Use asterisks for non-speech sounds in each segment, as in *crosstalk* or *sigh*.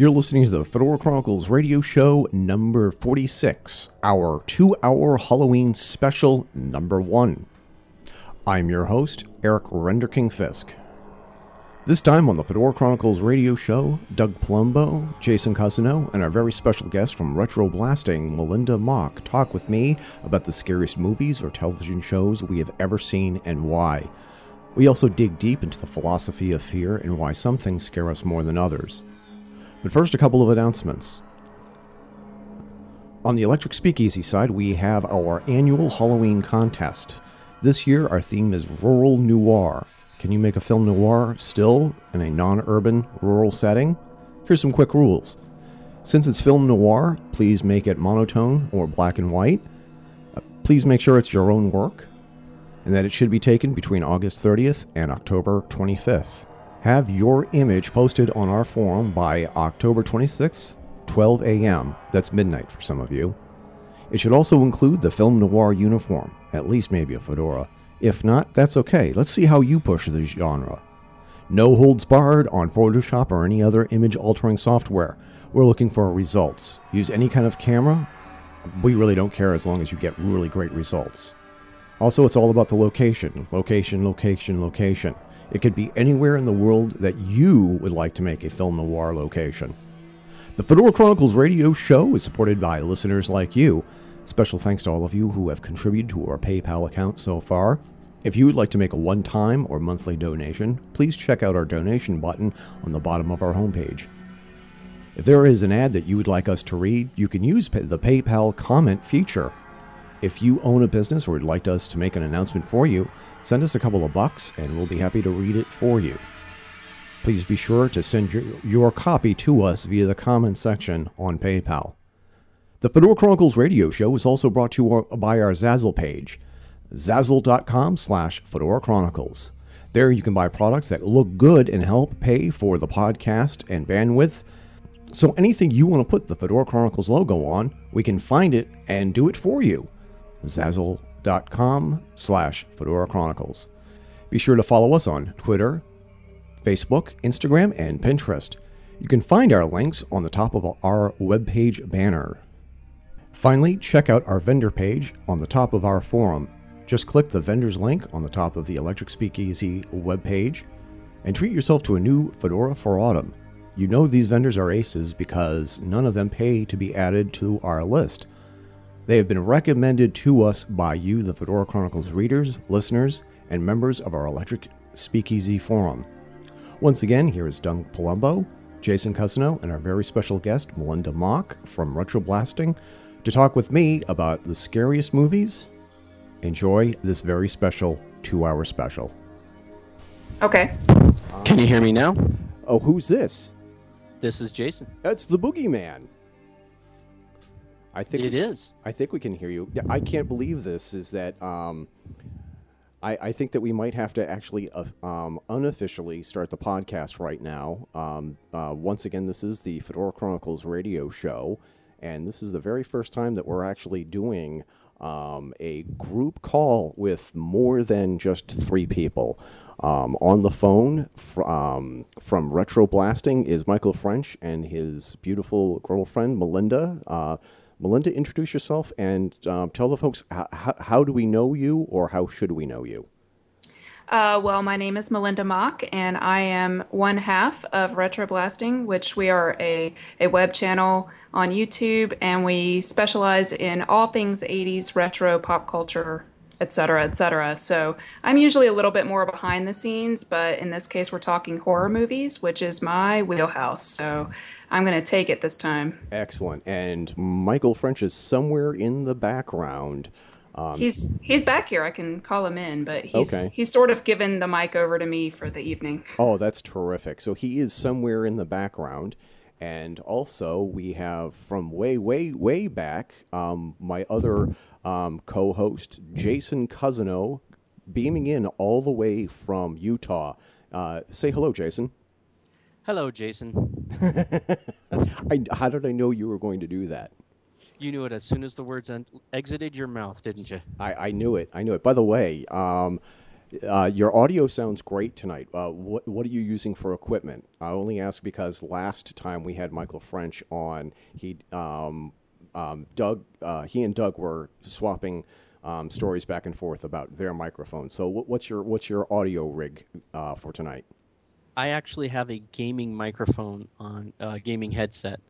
You're listening to the Fedora Chronicles radio show number 46, our two hour Halloween special number one. I'm your host, Eric Renderking Fisk. This time on the Fedora Chronicles radio show, Doug Palumbo, Jason Cousineau, and our very special guest from Retro Blasting, Melinda Mock, talk with me about the scariest movies or television shows we have ever seen and why. We also dig deep into the philosophy of fear and why some things scare us more than others. But first, a couple of announcements. On the Electric Speakeasy side, we have our annual Halloween contest. This year, our theme is Rural Noir. Can you make a film noir still in a non urban, rural setting? Here's some quick rules. Since it's film noir, please make it monotone or black and white. Uh, please make sure it's your own work and that it should be taken between August 30th and October 25th. Have your image posted on our forum by October 26th, 12 a.m. That's midnight for some of you. It should also include the film noir uniform, at least maybe a fedora. If not, that's okay. Let's see how you push the genre. No holds barred on Photoshop or any other image altering software. We're looking for results. Use any kind of camera. We really don't care as long as you get really great results. Also, it's all about the location. Location, location, location. It could be anywhere in the world that you would like to make a film noir location. The Fedora Chronicles radio show is supported by listeners like you. Special thanks to all of you who have contributed to our PayPal account so far. If you would like to make a one time or monthly donation, please check out our donation button on the bottom of our homepage. If there is an ad that you would like us to read, you can use the PayPal comment feature. If you own a business or would like us to make an announcement for you, Send us a couple of bucks and we'll be happy to read it for you. Please be sure to send your, your copy to us via the comments section on PayPal. The Fedora Chronicles radio show is also brought to you by our Zazzle page, zazzle.com slash Fedora Chronicles. There you can buy products that look good and help pay for the podcast and bandwidth. So anything you want to put the Fedora Chronicles logo on, we can find it and do it for you. Zazzle com slash Fedora Chronicles. Be sure to follow us on Twitter, Facebook, Instagram, and Pinterest. You can find our links on the top of our webpage banner. Finally, check out our vendor page on the top of our forum. Just click the vendor's link on the top of the Electric Speakeasy webpage and treat yourself to a new Fedora for autumn. You know these vendors are aces because none of them pay to be added to our list. They have been recommended to us by you, the Fedora Chronicles readers, listeners, and members of our Electric Speakeasy forum. Once again, here is Doug Palumbo, Jason Cousineau, and our very special guest, Melinda Mock from Retro Blasting, to talk with me about the scariest movies. Enjoy this very special two hour special. Okay. Can you hear me now? Oh, who's this? This is Jason. That's the Boogeyman. I think it we, is. I think we can hear you. Yeah, I can't believe this. Is that um, I, I think that we might have to actually uh, um, unofficially start the podcast right now. Um, uh, once again, this is the Fedora Chronicles radio show, and this is the very first time that we're actually doing um, a group call with more than just three people. Um, on the phone fr- um, from Retro Blasting is Michael French and his beautiful girlfriend Melinda. Uh, Melinda, introduce yourself and um, tell the folks how, how do we know you or how should we know you? Uh, well, my name is Melinda Mock, and I am one half of Retroblasting, which we are a, a web channel on YouTube, and we specialize in all things 80s retro pop culture, et cetera, et cetera. So I'm usually a little bit more behind the scenes, but in this case, we're talking horror movies, which is my wheelhouse. So I'm going to take it this time. Excellent. And Michael French is somewhere in the background. Um, he's he's back here. I can call him in, but he's okay. he's sort of given the mic over to me for the evening. Oh, that's terrific. So he is somewhere in the background. And also, we have from way, way, way back, um, my other um, co host, Jason Cousineau, beaming in all the way from Utah. Uh, say hello, Jason. Hello, Jason. *laughs* I, how did I know you were going to do that? You knew it as soon as the words exited your mouth, didn't you? I, I knew it. I knew it. By the way, um, Uh, your audio sounds great tonight. Uh, what what are you using for equipment? I only ask because last time we had Michael French on, he um, um, Doug uh, he and Doug were swapping um, stories back and forth about their microphones. So what, what's your what's your audio rig uh, for tonight? I actually have a gaming microphone on a gaming headset.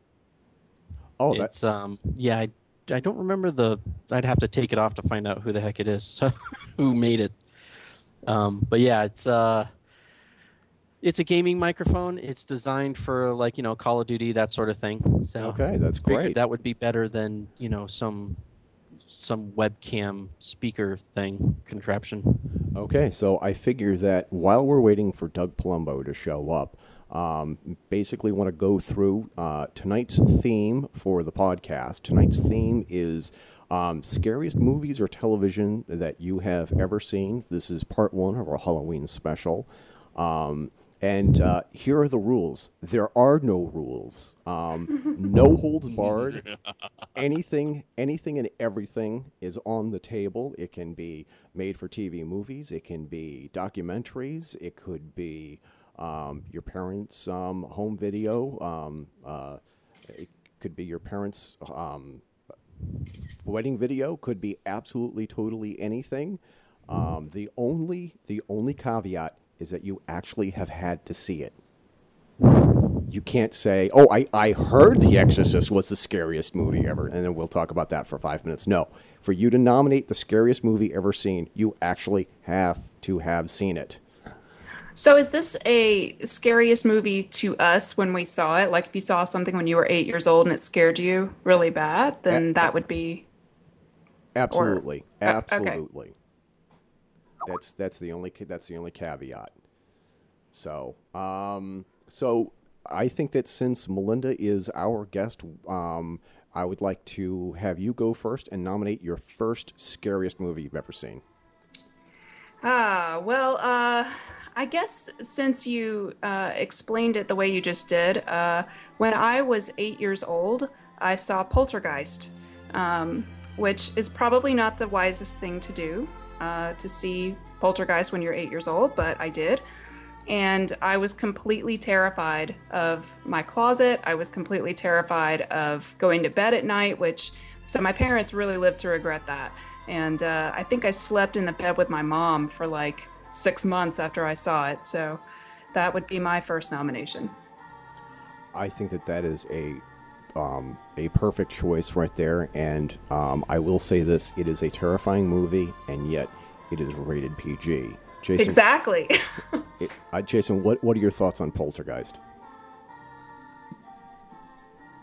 Oh, that's um yeah, I, I don't remember the I'd have to take it off to find out who the heck it is. So who made it. Um but yeah, it's uh it's a gaming microphone. It's designed for like, you know, Call of Duty that sort of thing. So okay. That's great. That would be better than, you know, some some webcam speaker thing contraption. Okay, so I figure that while we're waiting for Doug Palumbo to show up, um, basically want to go through uh, tonight's theme for the podcast. Tonight's theme is um, scariest movies or television that you have ever seen. This is part one of our Halloween special. Um, and uh, here are the rules. There are no rules. Um, no holds barred. *laughs* Anything, anything, and everything is on the table. It can be made for TV movies. It can be documentaries. It could be um, your parents' um, home video. Um, uh, it could be your parents' um, wedding video. Could be absolutely, totally anything. Um, the only, the only caveat is that you actually have had to see it. You can't say, "Oh, I, I heard The Exorcist was the scariest movie ever," and then we'll talk about that for five minutes. No, for you to nominate the scariest movie ever seen, you actually have to have seen it. So is this a scariest movie to us when we saw it? Like if you saw something when you were eight years old and it scared you really bad, then Uh, that would be Absolutely, Uh, okay. absolutely. That's that's the only that's the only caveat. So, um, so I think that since Melinda is our guest, um, I would like to have you go first and nominate your first scariest movie you've ever seen. Ah, well, uh, I guess since you uh, explained it the way you just did, uh, when I was eight years old, I saw Poltergeist, um, which is probably not the wisest thing to do uh, to see Poltergeist when you're eight years old, but I did. And I was completely terrified of my closet. I was completely terrified of going to bed at night, which, so my parents really lived to regret that. And uh, I think I slept in the bed with my mom for like six months after I saw it. So that would be my first nomination. I think that that is a um, a perfect choice right there. And um, I will say this: it is a terrifying movie, and yet it is rated PG. Jason, Exactly. *laughs* it- uh, Jason, what what are your thoughts on Poltergeist?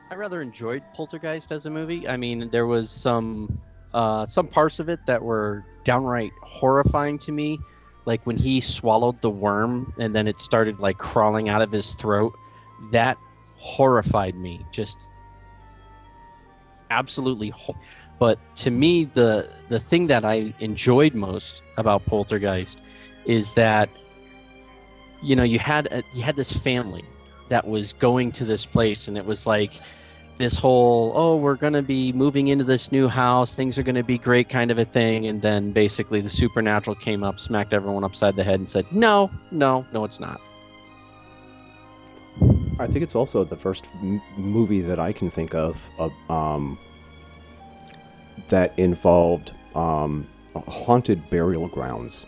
I rather enjoyed Poltergeist as a movie. I mean, there was some uh, some parts of it that were downright horrifying to me, like when he swallowed the worm and then it started like crawling out of his throat. That horrified me. Just absolutely. But to me, the the thing that I enjoyed most about Poltergeist is that you know you had a, you had this family that was going to this place and it was like this whole oh we're going to be moving into this new house things are going to be great kind of a thing and then basically the supernatural came up smacked everyone upside the head and said no no no it's not I think it's also the first m- movie that I can think of, of um, that involved um, haunted burial grounds.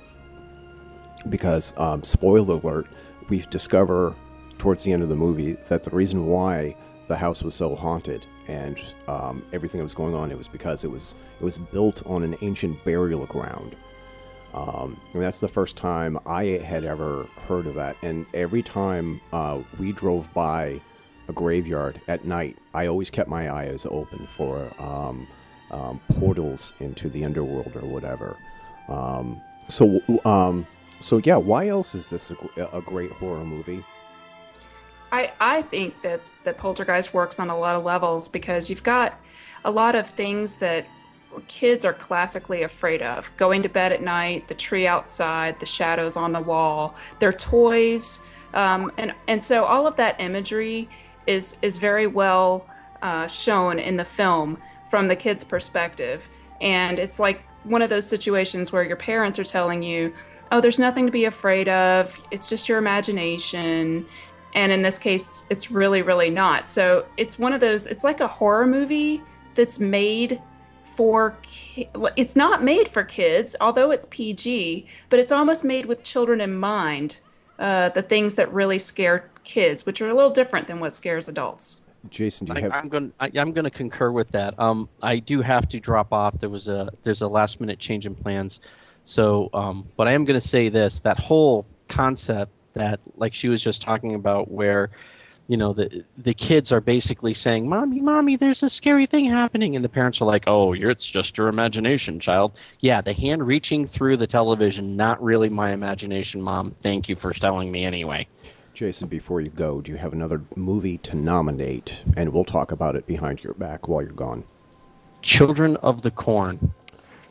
Because, um, spoiler alert, we discover towards the end of the movie that the reason why the house was so haunted and um, everything that was going on, it was because it was it was built on an ancient burial ground. Um, and that's the first time I had ever heard of that. And every time uh, we drove by a graveyard at night, I always kept my eyes open for um, um, portals into the underworld or whatever. Um, so, um, so yeah, why else is this a, a great horror movie? I, I think that, that Poltergeist works on a lot of levels because you've got a lot of things that kids are classically afraid of going to bed at night, the tree outside, the shadows on the wall, their toys. Um, and, and so all of that imagery is, is very well uh, shown in the film from the kid's perspective. And it's like one of those situations where your parents are telling you, oh, there's nothing to be afraid of. It's just your imagination. And in this case, it's really, really not. So it's one of those, it's like a horror movie that's made for ki- it's not made for kids although it's pg but it's almost made with children in mind uh, the things that really scare kids which are a little different than what scares adults Jason, do you I, have? I'm going. I'm going to concur with that. Um, I do have to drop off. There was a there's a last minute change in plans, so um, but I am going to say this: that whole concept that, like she was just talking about, where, you know, the the kids are basically saying, "Mommy, mommy, there's a scary thing happening," and the parents are like, "Oh, you're, it's just your imagination, child." Yeah, the hand reaching through the television, not really my imagination, mom. Thank you for telling me anyway. Jason, before you go, do you have another movie to nominate? And we'll talk about it behind your back while you're gone. Children of the Corn.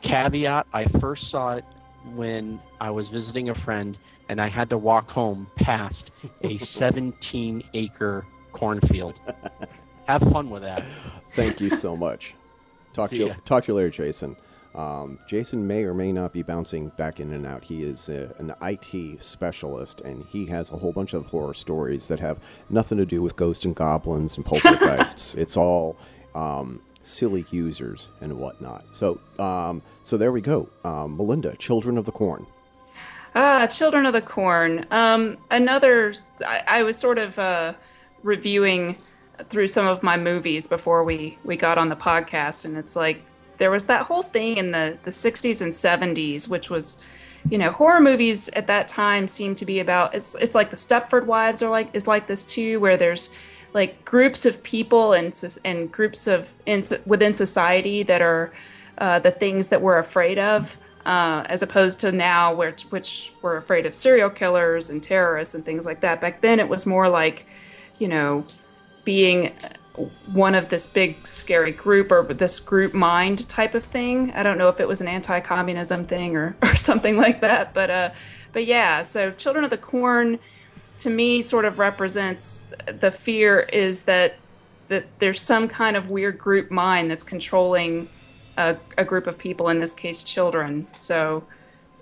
Caveat I first saw it when I was visiting a friend and I had to walk home past a 17 acre cornfield. *laughs* Have fun with that. Thank you so much. *laughs* Talk to you. ya. Talk to you later, Jason. Um, Jason may or may not be bouncing back in and out. He is uh an IT specialist, and he has a whole bunch of horror stories that have nothing to do with ghosts and goblins and poltergeists. *laughs* it's all um, silly users and whatnot. So, um, so there we go. Um, Melinda, Children of the Corn. Ah, Children of the Corn. Um, another. I, I was sort of uh, reviewing through some of my movies before we we got on the podcast, and it's like there was that whole thing in the the 60s and 70s, which was, you know, horror movies at that time seemed to be about. It's it's like the Stepford Wives are like is like this too, where there's like groups of people and and groups of in, within society that are uh, the things that we're afraid of, uh, as opposed to now, which which we're afraid of serial killers and terrorists and things like that. Back then, it was more like, you know, being one of this big scary group or this group mind type of thing. I don't know if it was an anti-communism thing or, *laughs* or something like that, but uh, but yeah. So Children of the Corn, to me, sort of represents the fear is that that there's some kind of weird group mind that's controlling a, a group of people. In this case, children. So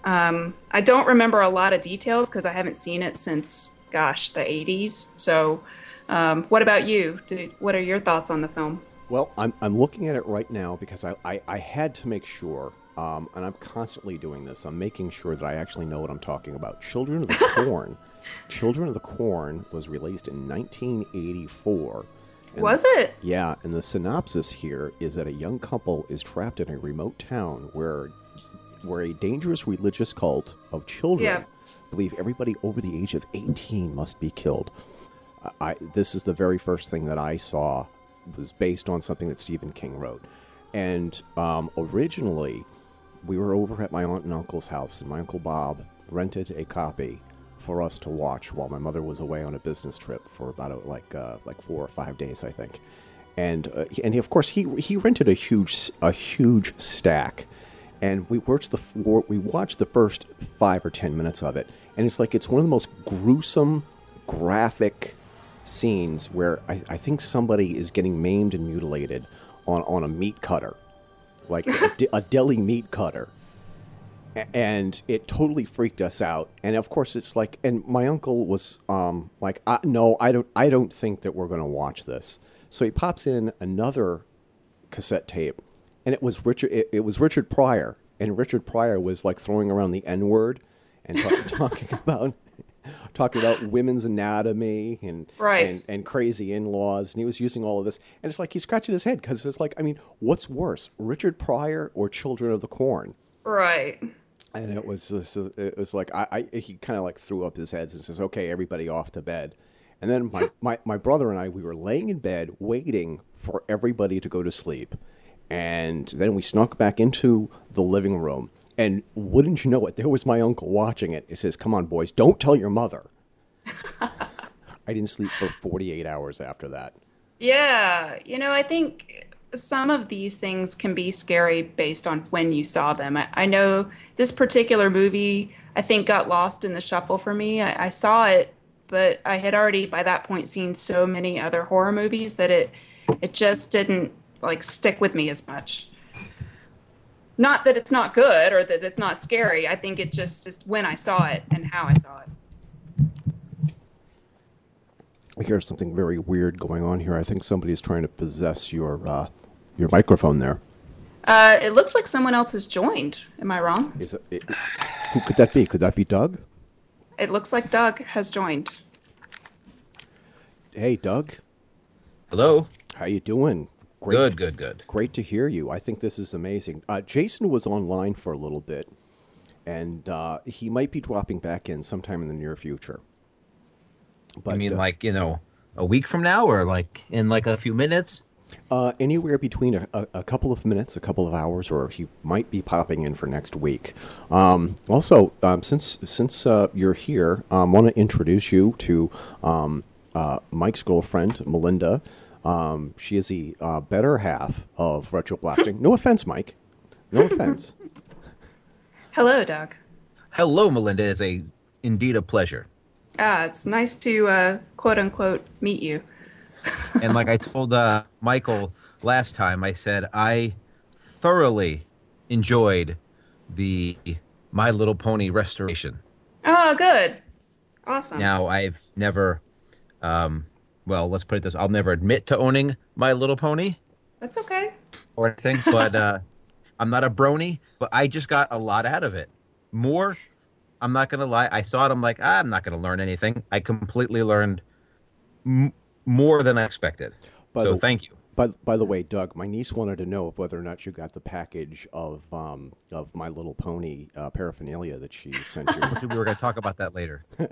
um, I don't remember a lot of details because I haven't seen it since, gosh, the 80s. So. Um, what about you? Did, what are your thoughts on the film? Well, I'm, I'm looking at it right now because I, I, I had to make sure, um, and I'm constantly doing this. I'm making sure that I actually know what I'm talking about. Children of the *laughs* Corn. Children of the Corn was released in 1984. Was it? Yeah, and the synopsis here is that a young couple is trapped in a remote town where where a dangerous religious cult of children Yeah. believe everybody over the age of 18 must be killed. I, this is the very first thing that I saw was based on something that Stephen King wrote. And um, originally, we were over at my aunt and uncle's house, and my uncle Bob rented a copy for us to watch while my mother was away on a business trip for about uh, like uh, like four or five days, I think. And uh, and he, of course he he rented a huge a huge stack, and we watched the we watched the first five or ten minutes of it, and it's like it's one of the most gruesome, graphic scenes where I, I think somebody is getting maimed and mutilated on, on a meat cutter, like a, de- a deli meat cutter. And it totally freaked us out. And of course, it's like, and my uncle was um, like, I, "No, I don't. I don't think that we're going to watch this." So he pops in another cassette tape, and it was Richard. It, it was Richard Pryor, and Richard Pryor was like throwing around the N word and ta- *laughs* talking about talking about women's anatomy and Right. and, and crazy in-laws, and he was using all of this, and it's like he's scratching his head because it's like, I mean, what's worse, Richard Pryor or Children of the Corn? Right. And it was just, it was like I, I he kind of like threw up his head and says, "Okay, everybody off to bed." And then my, my, my brother and I we were laying in bed waiting for everybody to go to sleep. And then we snuck back into the living room. And wouldn't you know it, there was my uncle watching it. He says, "Come on, boys, don't tell your mother." *laughs* I didn't sleep for 48 hours after that. Yeah. You know, I think some of these things can be scary based on when you saw them. I, I know this particular movie, I think, got lost in the shuffle for me. I, I saw it, but I had already by that point seen so many other horror movies that it it just didn't like stick with me as much. Not that it's not good or that it's not scary. I think it just just when I saw it and how I saw it. I hear something very weird going on here. I think somebody's trying to possess your uh, your microphone there. Uh, it looks like someone else has joined. Am I wrong? Is it, it, who could that be? Could that be Doug? It looks like Doug has joined. Hey, Doug. Hello. How you doing? Great, Good, good, good. Great to hear you. I think this is amazing. Uh, Jason was online for a little bit, and uh, he might be dropping back in sometime in the near future. I mean, uh, like you know, a week from now, or like in like a few minutes. Uh, anywhere between a, a, a couple of minutes, a couple of hours, or he might be popping in for next week. Um, also, um, since since uh, you're here, I um, want to introduce you to um, uh, Mike's girlfriend, Melinda. Um, she is the uh, better half of Retro Blasting. No offense, Mike. No offense. *laughs* Hello, Doug. Hello, Melinda. It's a indeed a pleasure. Ah, it's nice to uh, quote unquote meet you. And like I told uh, Michael last time, I said I thoroughly enjoyed the My Little Pony restoration. Oh, good. Awesome. Now I've never, um, well, let's put it this: I'll never admit to owning My Little Pony That's okay. or anything, but uh, *laughs* I'm not a brony. But I just got a lot out of it. More, I'm not gonna lie. I saw it. I'm like, ah, I'm not gonna learn anything. I completely learned m- more than I expected. By so the- thank you. By, by the way, Doug, my niece wanted to know of whether or not you got the package of um, of My Little Pony uh, paraphernalia that she sent you. *laughs* We were gonna talk about that later. *laughs*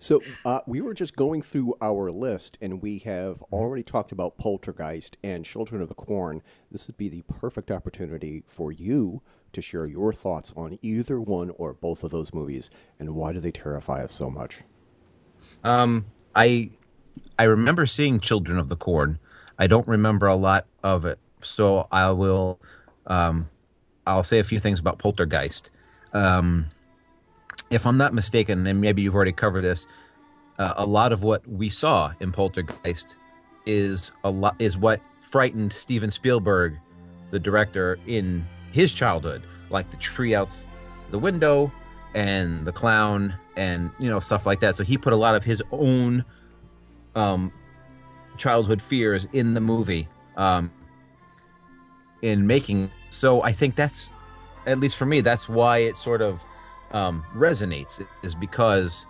So uh, we were just going through our list, and we have already talked about Poltergeist and Children of the Corn. This would be the perfect opportunity for you to share your thoughts on either one or both of those movies, and why do they terrify us so much? Um, I I remember seeing Children of the Corn. I don't remember a lot of it, so I will um, I'll say a few things about Poltergeist. Um, if I'm not mistaken, and maybe you've already covered this, uh, a lot of what we saw in Poltergeist is a lot is what frightened Steven Spielberg, the director, in his childhood, like the tree out the window and the clown and you know stuff like that. So he put a lot of his own um, childhood fears in the movie um, in making. So I think that's at least for me, that's why it sort of um, resonates is because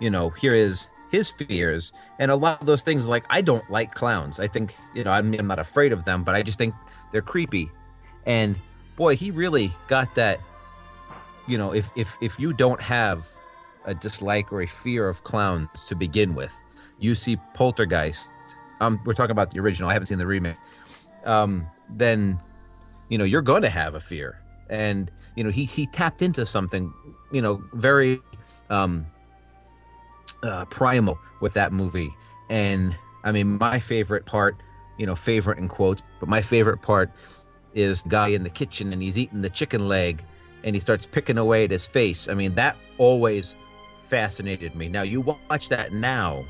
you know here is his fears and a lot of those things like i don't like clowns i think you know I mean, i'm not afraid of them but i just think they're creepy and boy he really got that you know if if if you don't have a dislike or a fear of clowns to begin with you see poltergeist um we're talking about the original i haven't seen the remake um then you know you're going to have a fear. And you know he he tapped into something you know very um uh, primal with that movie. And i mean my favorite part you know favorite in quotes but my favorite part is guy in the kitchen and he's eating the chicken leg and he starts picking away at his face. I mean that always fascinated me. Now you watch that now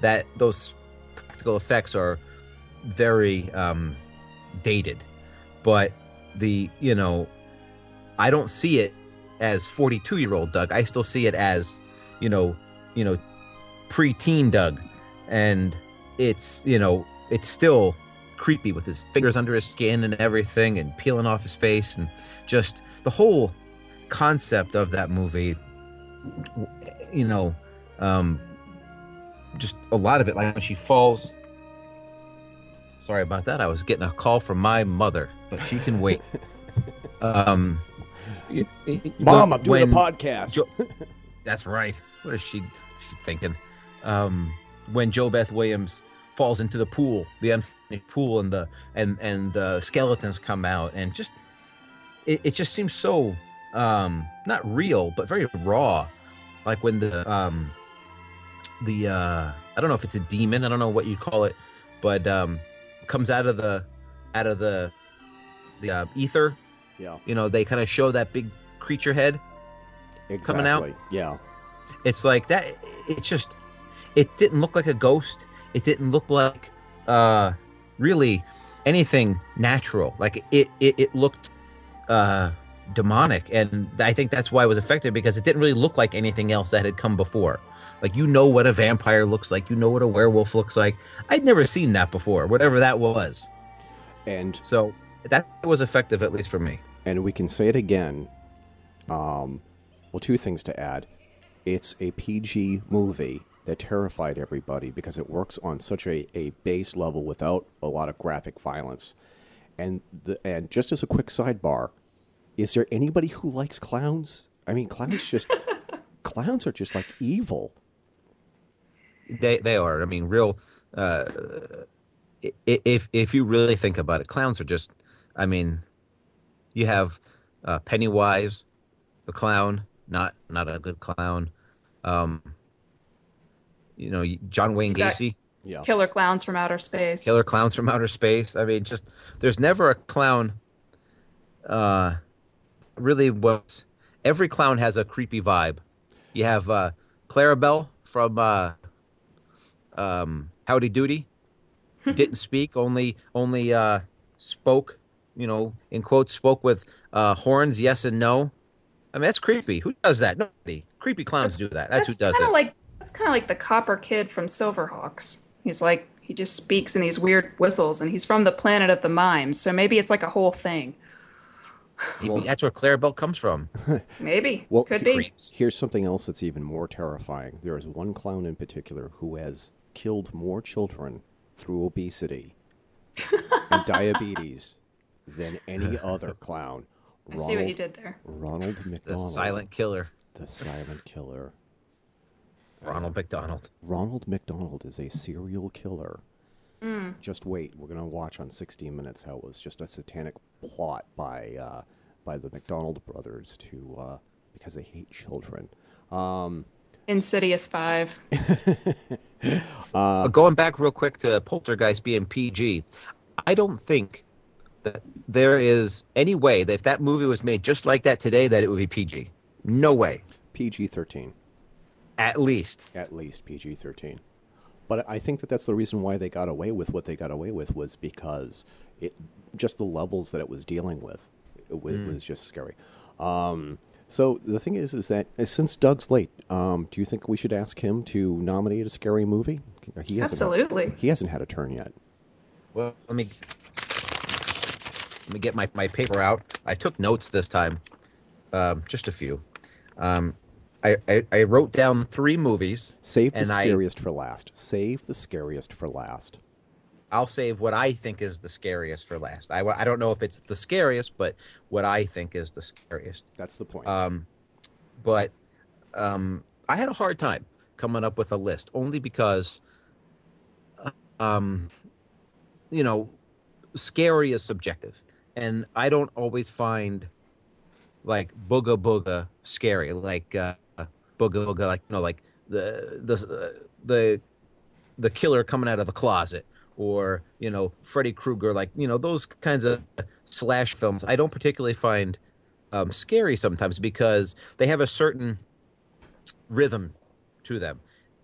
that those practical effects are very um dated. But the you know i don't see it as 42 year old doug. I still see it as you know you know pre-teen doug. And it's you know it's still creepy with his fingers under his skin and everything and peeling off his face and just the whole concept of that movie you know um just a lot of it like when she falls. Sorry about that. I was getting a call from my mother but she can wait. *laughs* Um Mom, I'm doing a podcast. Jo- that's right. What is she she thinking? Um when JoBeth williams falls into the pool the unfinished pool and the and and the skeletons come out and just it, it just seems so um not real but very raw like when the um the uh i don't know if it's a demon i don't know what you call it but um comes out of the out of the the uh, ether yeah, you know they kind of show that big creature head exactly. coming out? Yeah, it's like that it's just it didn't look like a ghost it didn't look like uh really anything natural. Like it it, it looked uh, demonic, and I think that's why it was effective because it didn't really look like anything else that had come before. Like you know what a vampire looks like, you know what a werewolf looks like. I'd never seen that before, whatever that was. And So that was effective, at least for me. and we can say it again. Um, well, two things to add. It's a PG movie that terrified everybody because it works on such a, a base level without a lot of graphic violence. And the, and just as a quick sidebar, is there anybody who likes clowns? I mean, clowns just *laughs* clowns are just like evil. They they are. I mean, real. Uh, i- i- if if you really think about it, clowns are just. I mean, you have uh, Pennywise, the clown, not not a good clown. Um, you know, John Wayne That- Gacy, Yeah. Killer clowns from outer space. killer clowns from outer space. I mean, just there's never a clown. Uh, really was. Every clown has a creepy vibe. You have uh, Clarabelle from uh, um, Howdy Doody. *laughs* Didn't speak, only only uh, spoke. You know, in quotes, spoke with uh, horns, yes and no. I mean, that's creepy. Who does that? Nobody. Creepy clowns do that. That's, who does it. like that's kind of like the Copper Kidd from Silverhawks. He's like he just speaks in these weird whistles, and he's from the planet of the mimes. So maybe it's like a whole thing. Maybe that's where Clarabelle comes from. *laughs* Maybe Well, could he- be. Here's something else that's even more terrifying. There is one clown in particular who has killed more children through obesity and *laughs* diabetes than any *laughs* other clown. I see what you did there. Ronald McDonald. The McDonald. silent killer, The silent killer. Ronald McDonald. Ronald McDonald is a serial killer. Just wait, we're gonna watch on 16 Minutes how it was just a satanic plot by uh, by the McDonald brothers to uh, because they hate children. Insidious Five. *laughs* Uh, going back real quick to Poltergeist being PG, I don't think that there is any way that if that movie was made just like that today, that it would be PG. No way. PG-13. At least. at least PG 13. But I think that that's the reason why they got away with what they got away with was because it just the levels that it was dealing with. It, wa- was just scary. Um, so the thing is, is that uh, since Doug's late, um, do you think we should ask him to nominate a scary movie? He hasn't Absolutely. he hasn't had a turn yet. Well, let me let me get my, my paper out. I took notes this time, um, just a few. Um, I, I, I wrote down three movies. Save the and I- scariest for last. Save the scariest for last. I'll save what I think is the scariest for last. I, I don't know if it's the scariest, but what I think is the scariest. That's the point. Um, but um, I had a hard time coming up with a list only because, um, you know, scary is subjective, and I don't always find like booga booga scary, like uh, booga booga, like you know, like the the the the killer coming out of the closet or you know Freddy Krueger like you know those kinds of slash films I don't particularly find um, scary sometimes because they have a certain rhythm to them.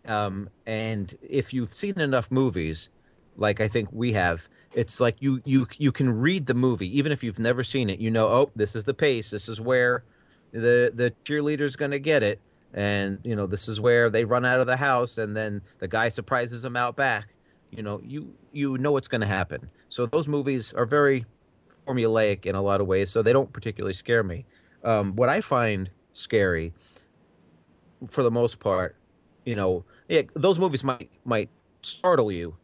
Um, and if you've seen enough movies like I think we have it's like you you you can read the movie. Even if you've never seen it you know oh this is the pace this is where the the cheerleader's going to get it and you know this is where they run out of the house and then the guy surprises them out back. You know you you know what's going to happen. So those movies are very formulaic in a lot of ways so they don't particularly scare me. Um, what i find scary for the most part you know yeah, those movies might might startle you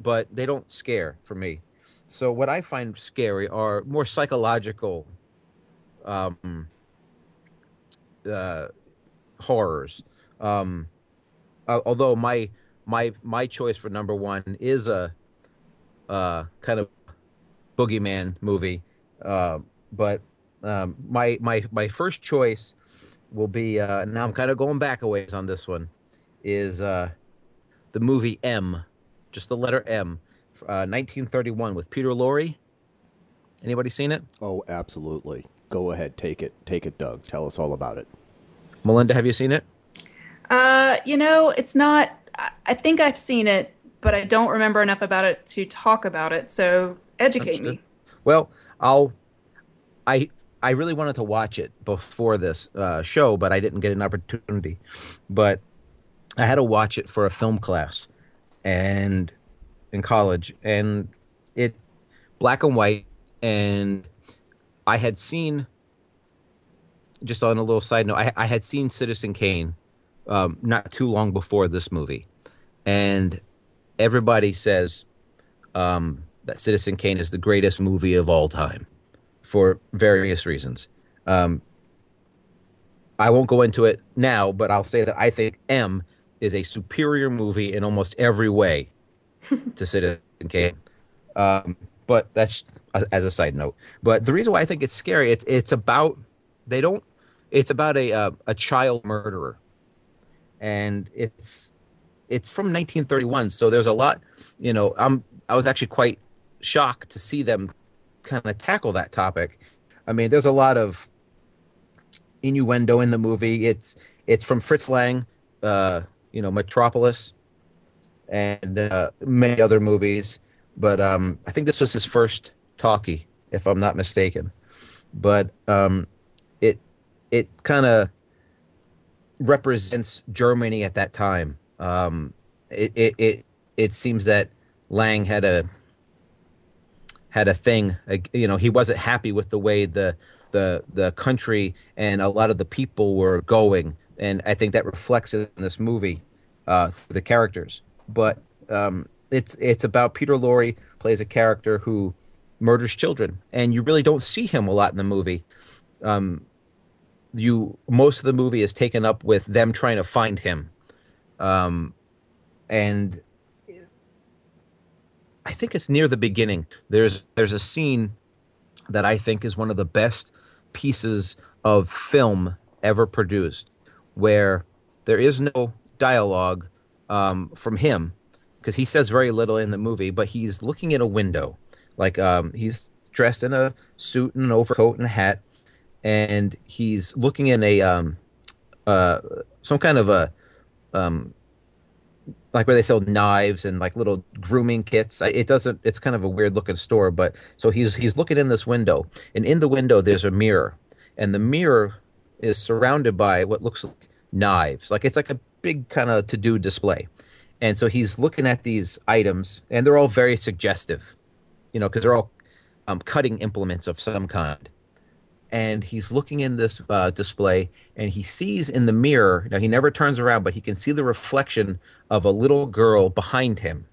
but they don't scare for me. So what i find scary are more psychological um uh horrors um uh, although my my my choice for number one is a uh kind of boogeyman movie uh, but um, my my my first choice will be uh, now I'm kind of going back a ways on this one is uh, the movie M, just the letter M, uh, 1931 with Peter Lorre. Anybody seen it? oh, absolutely. Go ahead, take it, take it, Doug. Tell us all about it. Melinda, have you seen it? Uh, you know, it's not. I- think I've seen it, but I don't remember enough about it to talk about it. So Educate Understood. me. Well, I'll. I I really wanted to watch it before this uh, show, but I didn't get an opportunity. But I had to watch it for a film class, and in college, and it black and white, and I had seen. Just on a little side note, I, I had seen Citizen Kane um, not too long before this movie, and everybody says um, that Citizen Kane is the greatest movie of all time for various reasons. Um, I won't go into it now, but I'll say that I think M is a superior movie in almost every way *laughs* to Citizen Kane. Um, but that's as a side note. But the reason why I think it's scary, it's it's about they don't. It's about a uh, a child murderer, and it's it's from 1931. So there's a lot. You know, I'm I was actually quite shocked to see them kind of tackle that topic. I mean, there's a lot of innuendo in the movie. It's it's from Fritz Lang, uh, you know, Metropolis, and uh, many other movies. But um, I think this was his first talkie, if I'm not mistaken. But um, it kind of represents Germany at that time. Um, it, it it it seems that Lang had a had a thing. You know, he wasn't happy with the way the the the country and a lot of the people were going, and I think that reflects in this movie uh, through the characters. But um, it's it's about Peter Lorre plays a character who murders children, and you really don't see him a lot in the movie. Um, you most of the movie is taken up with them trying to find him, um, and I think it's near the beginning. There's there's a scene that I think is one of the best pieces of film ever produced, where there is no dialogue um, from him because he says very little in the movie, but he's looking at a window, like um, he's dressed in a suit and an overcoat and a hat, and he's looking in a um, uh, some kind of a um, like where they sell knives and like little grooming kits. It doesn't. It's kind of a weird looking store, but so he's he's looking in this window, and in the window there's a mirror, and the mirror is surrounded by what looks like knives. Like it's like a big kind of to do display, and so he's looking at these items, and they're all very suggestive, you know, because they're all um, cutting implements of some kind and he's looking in this uh, display and he sees in the mirror now he never turns around but he can see the reflection of a little girl behind him.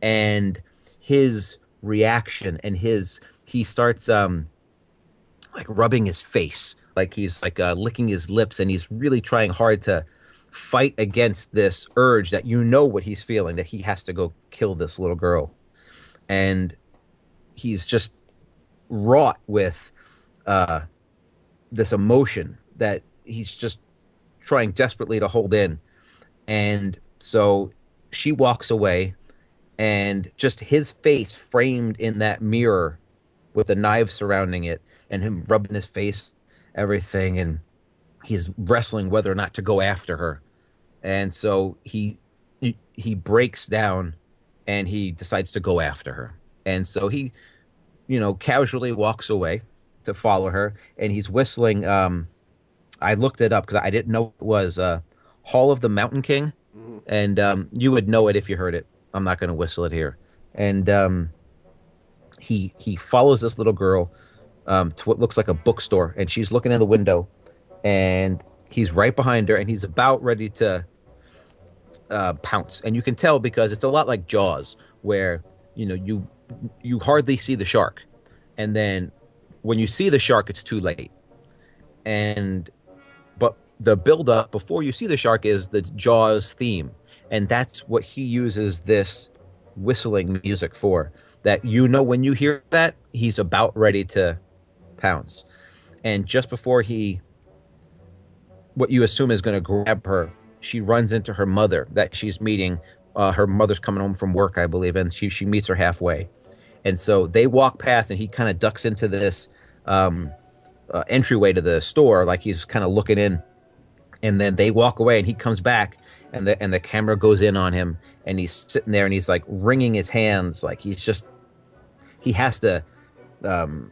And his reaction and his he starts um like rubbing his face like he's like uh, licking his lips and he's really trying hard to fight against this urge that you know what he's feeling that he has to go kill this little girl. And he's just wrought with uh, this emotion that he's just trying desperately to hold in. And so she walks away, and just his face framed in that mirror with the knives surrounding it, and him rubbing his face, everything. And he's wrestling whether or not to go after her. And so he he, he breaks down and he decides to go after her. And so he, you know, casually walks away to follow her, and he's whistling. Um, I looked it up because I didn't know it was uh, "Hall of the Mountain King," and um, you would know it if you heard it. I'm not going to whistle it here. And um, he he follows this little girl um, to what looks like a bookstore, and she's looking in the window, and he's right behind her, and he's about ready to uh, pounce, and you can tell because it's a lot like Jaws, where you know you you hardly see the shark, and then when you see the shark, it's too late. And but the build up before you see the shark is the Jaws theme, and that's what he uses this whistling music for. That you know when you hear that he's about ready to pounce, and just before he, what you assume is going to grab her, she runs into her mother that she's meeting. Uh, her mother's coming home from work, I believe, and she she meets her halfway and so they walk past, and he kind of ducks into this um, uh, entryway to the store, like he's kind of looking in. And then they walk away, and he comes back, and the and the camera goes in on him, and he's sitting there, and he's like wringing his hands, like he's just he has to um,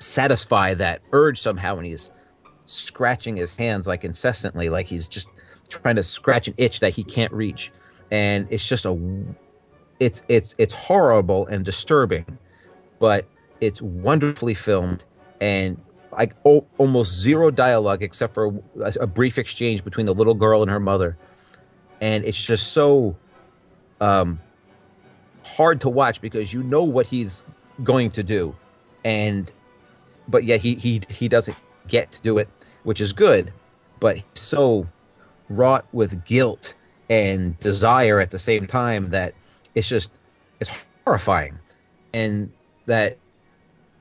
satisfy that urge somehow, and he's scratching his hands like incessantly, like he's just trying to scratch an itch that he can't reach, and it's just a, it's it's it's horrible and disturbing, but it's wonderfully filmed and like o- almost zero dialogue except for a, a brief exchange between the little girl and her mother, and it's just so um, hard to watch because you know what he's going to do, and but yet he he he doesn't get to do it, which is good, but so wrought with guilt and desire at the same time that it's just it's horrifying, and that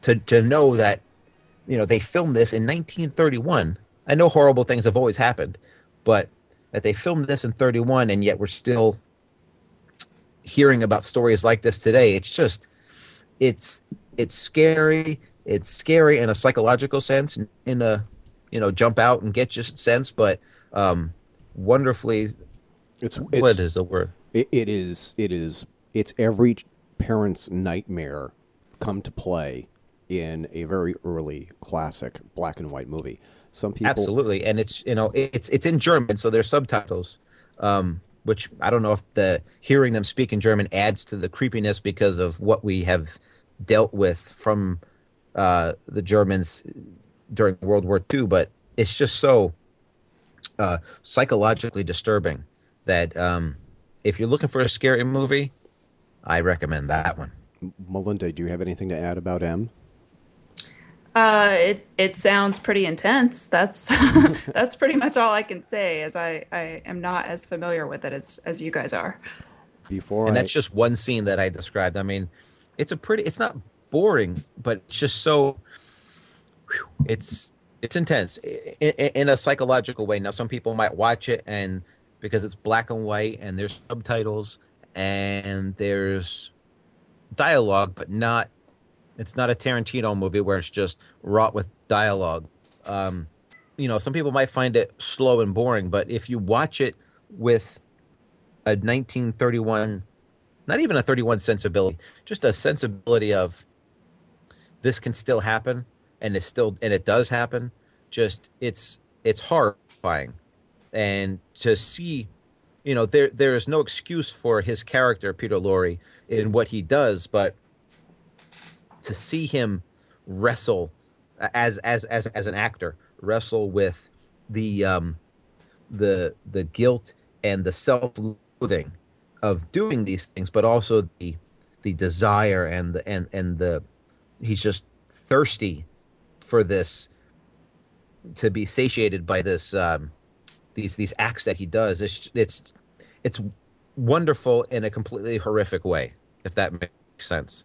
to to know that you know they filmed this in 1931. I know horrible things have always happened, but that they filmed this in 31 and yet we're still hearing about stories like this today. It's just it's it's scary. It's scary in a psychological sense, in a you know jump out and get you sense, but um, wonderfully. It's, what it's is the word? It, it is. It is. It's every parent's nightmare come to play in a very early classic black and white movie. Some people Absolutely, and it's you know it's it's in German, so there's subtitles. Um, which I don't know if the hearing them speak in German adds to the creepiness because of what we have dealt with from uh, the Germans during World War II. But it's just so uh, psychologically disturbing that um, if you're looking for a scary movie, I recommend that one. Melinda, do you have anything to add about M? Uh, it it sounds pretty intense. That's *laughs* *laughs* that's pretty much all I can say, as I I am not as familiar with it as as you guys are. Before and I, that's just one scene that I described. I mean, it's a pretty. It's not boring, but it's just so. whew, It's it's intense in, in a psychological way. Now, some people might watch it and because it's black and white and there's subtitles and there's dialogue, but not. It's not a Tarantino movie where it's just wrought with dialogue. Um, you know, some people might find it slow and boring, but if you watch it with a 1931 not even a 31 sensibility just a sensibility of this can still happen and it still and it does happen just it's it's horrifying and to see you know there there is no excuse for his character peter lorre in what he does but to see him wrestle as as as as an actor wrestle with the um the the guilt and the self-loathing of doing these things but also the the desire and the and and the he's just thirsty for this to be satiated by this um these these acts that he does it's it's it's wonderful in a completely horrific way if that makes sense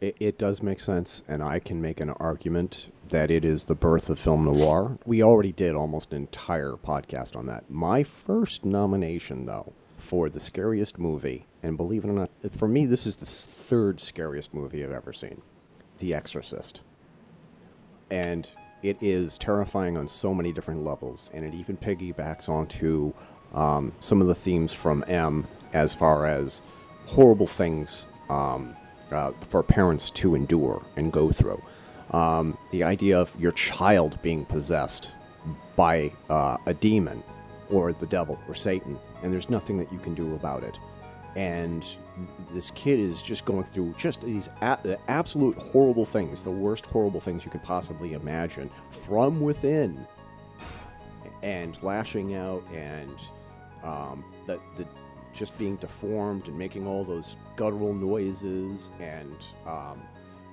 It, it does make sense, and I can make an argument that it is the birth of film noir. We already did almost an entire podcast on that. My first nomination, though, for the scariest movie, and believe it or not, for me, this is the third scariest movie I've ever seen The Exorcist. And it is terrifying on so many different levels, and it even piggybacks onto um, some of the themes from M as far as horrible things um, uh, for parents to endure and go through. Um, the idea of your child being possessed by uh, a demon or the devil or Satan, and there's nothing that you can do about it. And this kid is just going through just these a- absolute horrible things, the worst horrible things you could possibly imagine from within, and lashing out and um, the, the just being deformed and making all those guttural noises and um,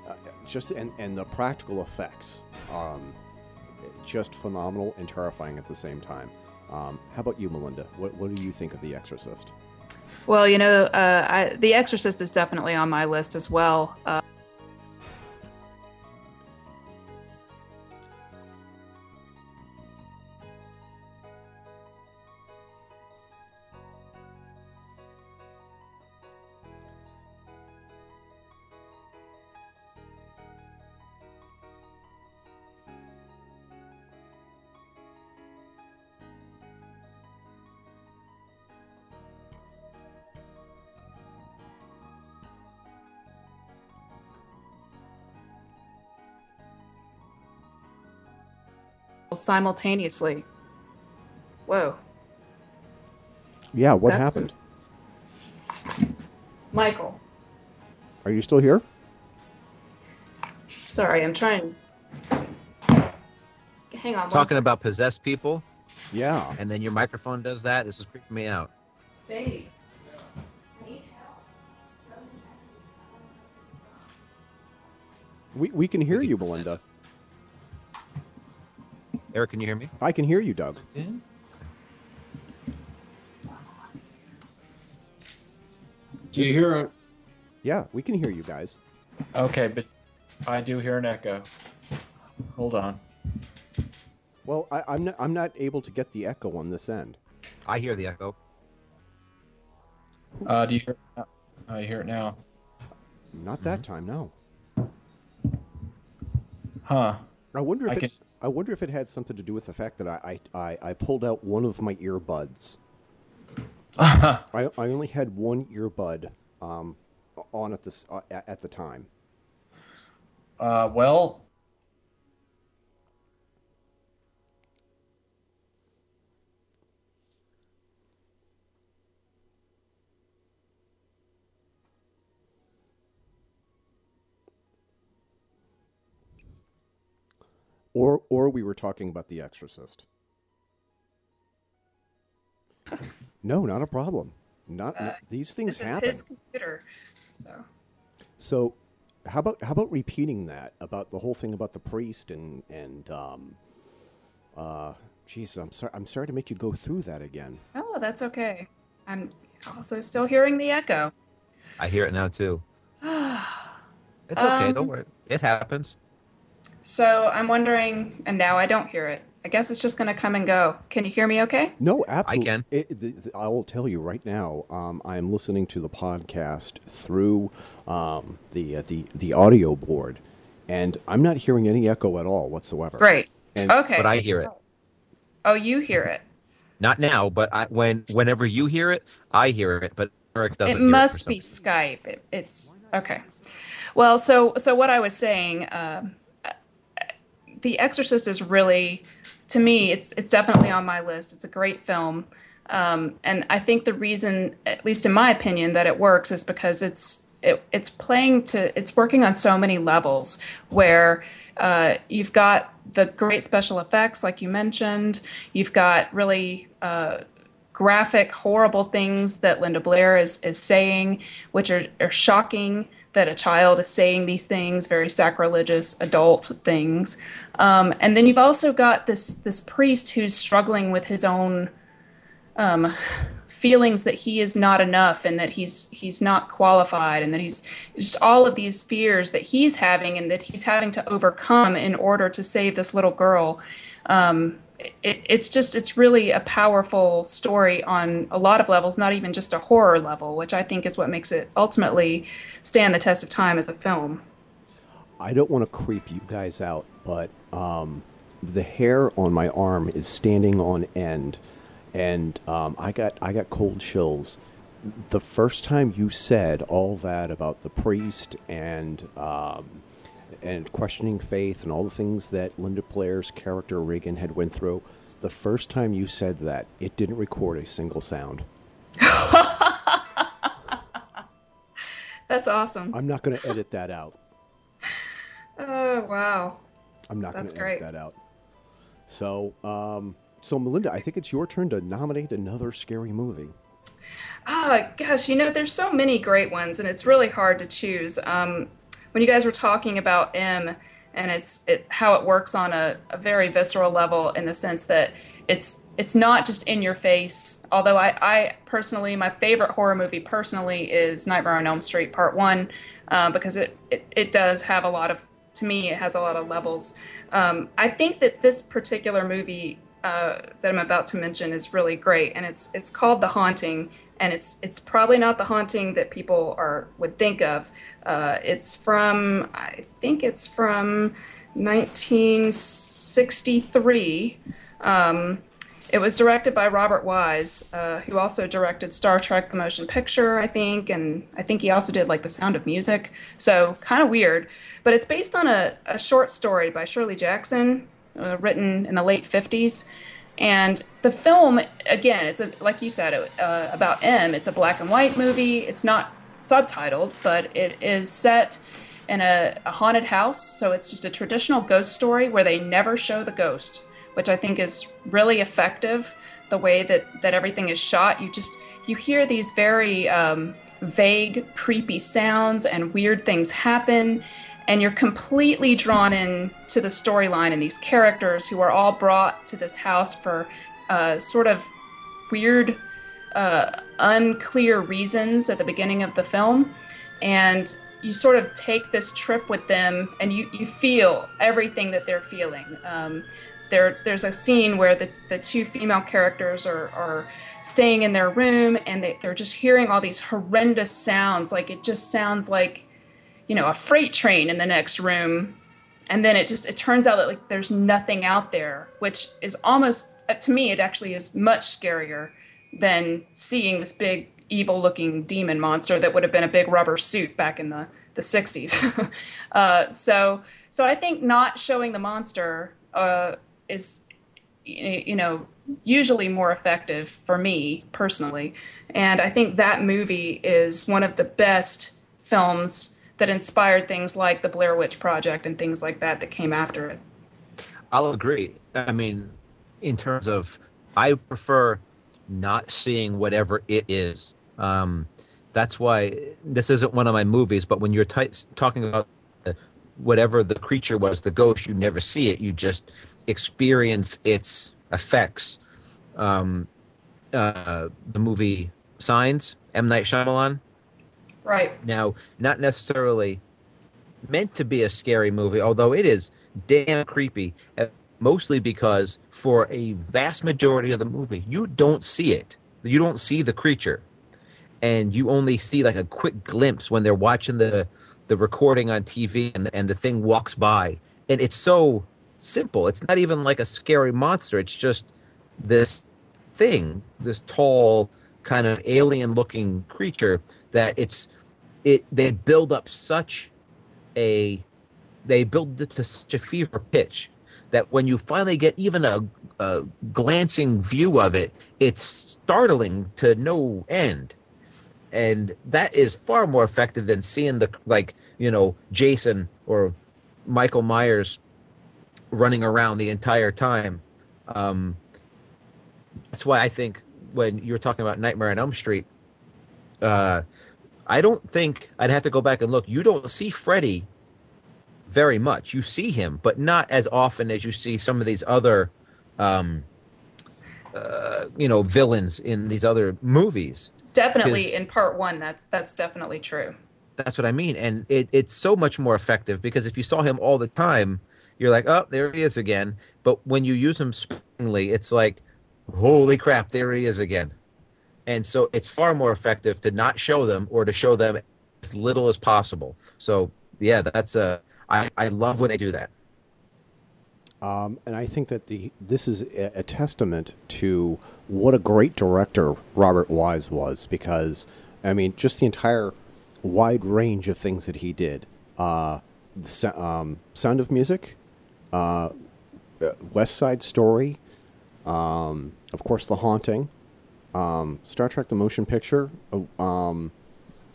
uh, just and, and the practical effects um, just phenomenal and terrifying at the same time. Um, how about you, Melinda? What, what do you think of The Exorcist? Well, you know, uh, I, The Exorcist is definitely on my list as well. Uh, simultaneously. Whoa. Yeah, what That's- happened? Michael. Are you still here? Sorry, I'm trying. Hang on. one Talking about possessed people, Yeah. and then your microphone does that. This is creeping me out. Babe. We, we can hear you, Melinda. Eric, can you hear me? I can hear you, Doug. Do you hear it? Yeah, we can hear you guys. Okay, but I do hear an echo. Hold on. Well, I, I'm not I'm not able to get the echo on this end. I hear the echo. Uh, do you hear? It now? I hear it now. Not that time, no. Huh? I wonder if I it, can- I wonder if it had something to do with the fact that I I, I, I pulled out one of my earbuds. *laughs* I, I only had one earbud um, on at this uh, at at the time. uh, well. Or or we were talking about The Exorcist. No, not a problem. Not, not- these things This is happen. his computer. So. So, how about how about repeating that about the whole thing about the priest and and um, uh, geez, I'm sorry, I'm sorry to make you go through that again. Oh, that's okay. I'm also still hearing the echo. I hear it now too. *sighs* It's okay. Um, don't worry. It happens. So I'm wondering, and now I don't hear it. I guess it's just going to come and go. Can you hear me okay? No, absolutely. I can. It, the, the- I will tell you right now. Um, I am listening to the podcast through um, the uh, the the audio board, and I'm not hearing any echo at all whatsoever. Great. And- Okay. But I hear it. Oh, you hear it. Not now, but I, when whenever you hear it, I hear it. But Eric doesn't. It hear must for be Skype. It, it's okay. Well, so so what I was saying, um, uh, The Exorcist is really, to me, it's it's definitely on my list. It's a great film, um, and I think the reason, at least in my opinion, that it works is because it's it, it's playing to it's working on so many levels where uh, you've got the great special effects, like you mentioned. You've got really uh, graphic, horrible things that Linda Blair is, is saying, which are, are shocking that a child is saying these things, very sacrilegious adult things. Um, and then you've also got this this priest who's struggling with his own um, feelings that he is not enough and that he's he's not qualified and that he's just all of these fears that he's having and that he's having to overcome in order to save this little girl. Um, it, it's just it's really a powerful story on a lot of levels, not even just a horror level, which I think is what makes it ultimately stand the test of time as a film. I don't want to creep you guys out, but um, the hair on my arm is standing on end, and um, I got I got cold chills. The first time you said all that about the priest and um, and questioning faith and all the things that Linda Blair's character Reagan had went through, the first time you said that, it didn't record a single sound. *laughs* That's awesome. I'm not going to edit that out. *laughs* Oh wow. I'm not going to edit great. that out. So, um, so Melinda, I think it's your turn to nominate another scary movie. Ah, gosh, you know, there's so many great ones, and it's really hard to choose. Um, when you guys were talking about M and it's it, how it works on a, a very visceral level, in the sense that it's it's not just in your face. Although I, I personally, my favorite horror movie personally is Nightmare on Elm Street Part One, uh, because it, it it does have a lot of to me it has a lot of levels. Um, I think that this particular movie uh, that I'm about to mention is really great, and it's it's called The Haunting, and it's it's probably not the haunting that people are would think of. Uh, it's from I think it's from 1963. Um, it was directed by Robert Wise, uh, who also directed Star Trek: The Motion Picture, I think, and I think he also did like The Sound of Music. So kind of weird, but it's based on a, a short story by Shirley Jackson, uh, written in the late 50s. And the film, again, it's a, like you said uh, about M. It's a black and white movie. It's not subtitled, but it is set in a, a haunted house. So it's just a traditional ghost story where they never show the ghost, which I think is really effective. The way that that everything is shot, you just you hear these very um, vague, creepy sounds and weird things happen. And you're completely drawn in to the storyline and these characters who are all brought to this house for uh, sort of weird, uh, unclear reasons at the beginning of the film. And you sort of take this trip with them and you, you feel everything that they're feeling. Um, there, there's a scene where the, the two female characters are, are staying in their room and they, they're just hearing all these horrendous sounds. Like it just sounds like, you know, a freight train in the next room. And then it just, it turns out that like there's nothing out there, which is almost, uh, to me, it actually is much scarier than seeing this big evil looking demon monster that would have been a big rubber suit back in the, the 60s. *laughs* uh, so, so I think not showing the monster uh, is, you know, usually more effective for me personally. And I think that movie is one of the best films that inspired things like the Blair Witch Project and things like that that came after it. I'll agree. I mean, in terms of, I prefer not seeing whatever it is. Um, that's why this isn't one of my movies, but when you're t- talking about the, whatever the creature was, the ghost, you never see it. You just experience its effects. Um, uh, the movie Signs, M. Night Shyamalan. Right. Now, not necessarily meant to be a scary movie, although it is damn creepy, uh, mostly because for a vast majority of the movie, you don't see it. You don't see the creature. And you only see like a quick glimpse when they're watching the the recording on TV and and the thing walks by. And it's so simple. It's not even like a scary monster. It's just this thing, this tall, kind of alien looking creature that it's it they build up such a they build it to such a fever pitch that when you finally get even a, a glancing view of it, it's startling to no end. And that is far more effective than seeing the like, you know, Jason or Michael Myers running around the entire time. Um, that's why I think when you were talking about Nightmare on Elm Street, uh, I don't think I'd have to go back and look. You don't see Freddy very much. You see him, but not as often as you see some of these other, um, uh, you know, villains in these other movies. Definitely in part one, that's that's definitely true. That's what I mean, and it, it's so much more effective because if you saw him all the time, you're like, oh, there he is again. But when you use him sparingly, it's like, holy crap, there he is again. And so it's far more effective to not show them or to show them as little as possible. So yeah, that's a I, I love when they do that. Um, and I think that the this is a, testament to what a great director Robert Wise was because I mean just the entire wide range of things that he did. Uh, um, Sound of Music, uh, West Side Story, um, of course, The Haunting, um, Star Trek: The Motion Picture. Oh, um,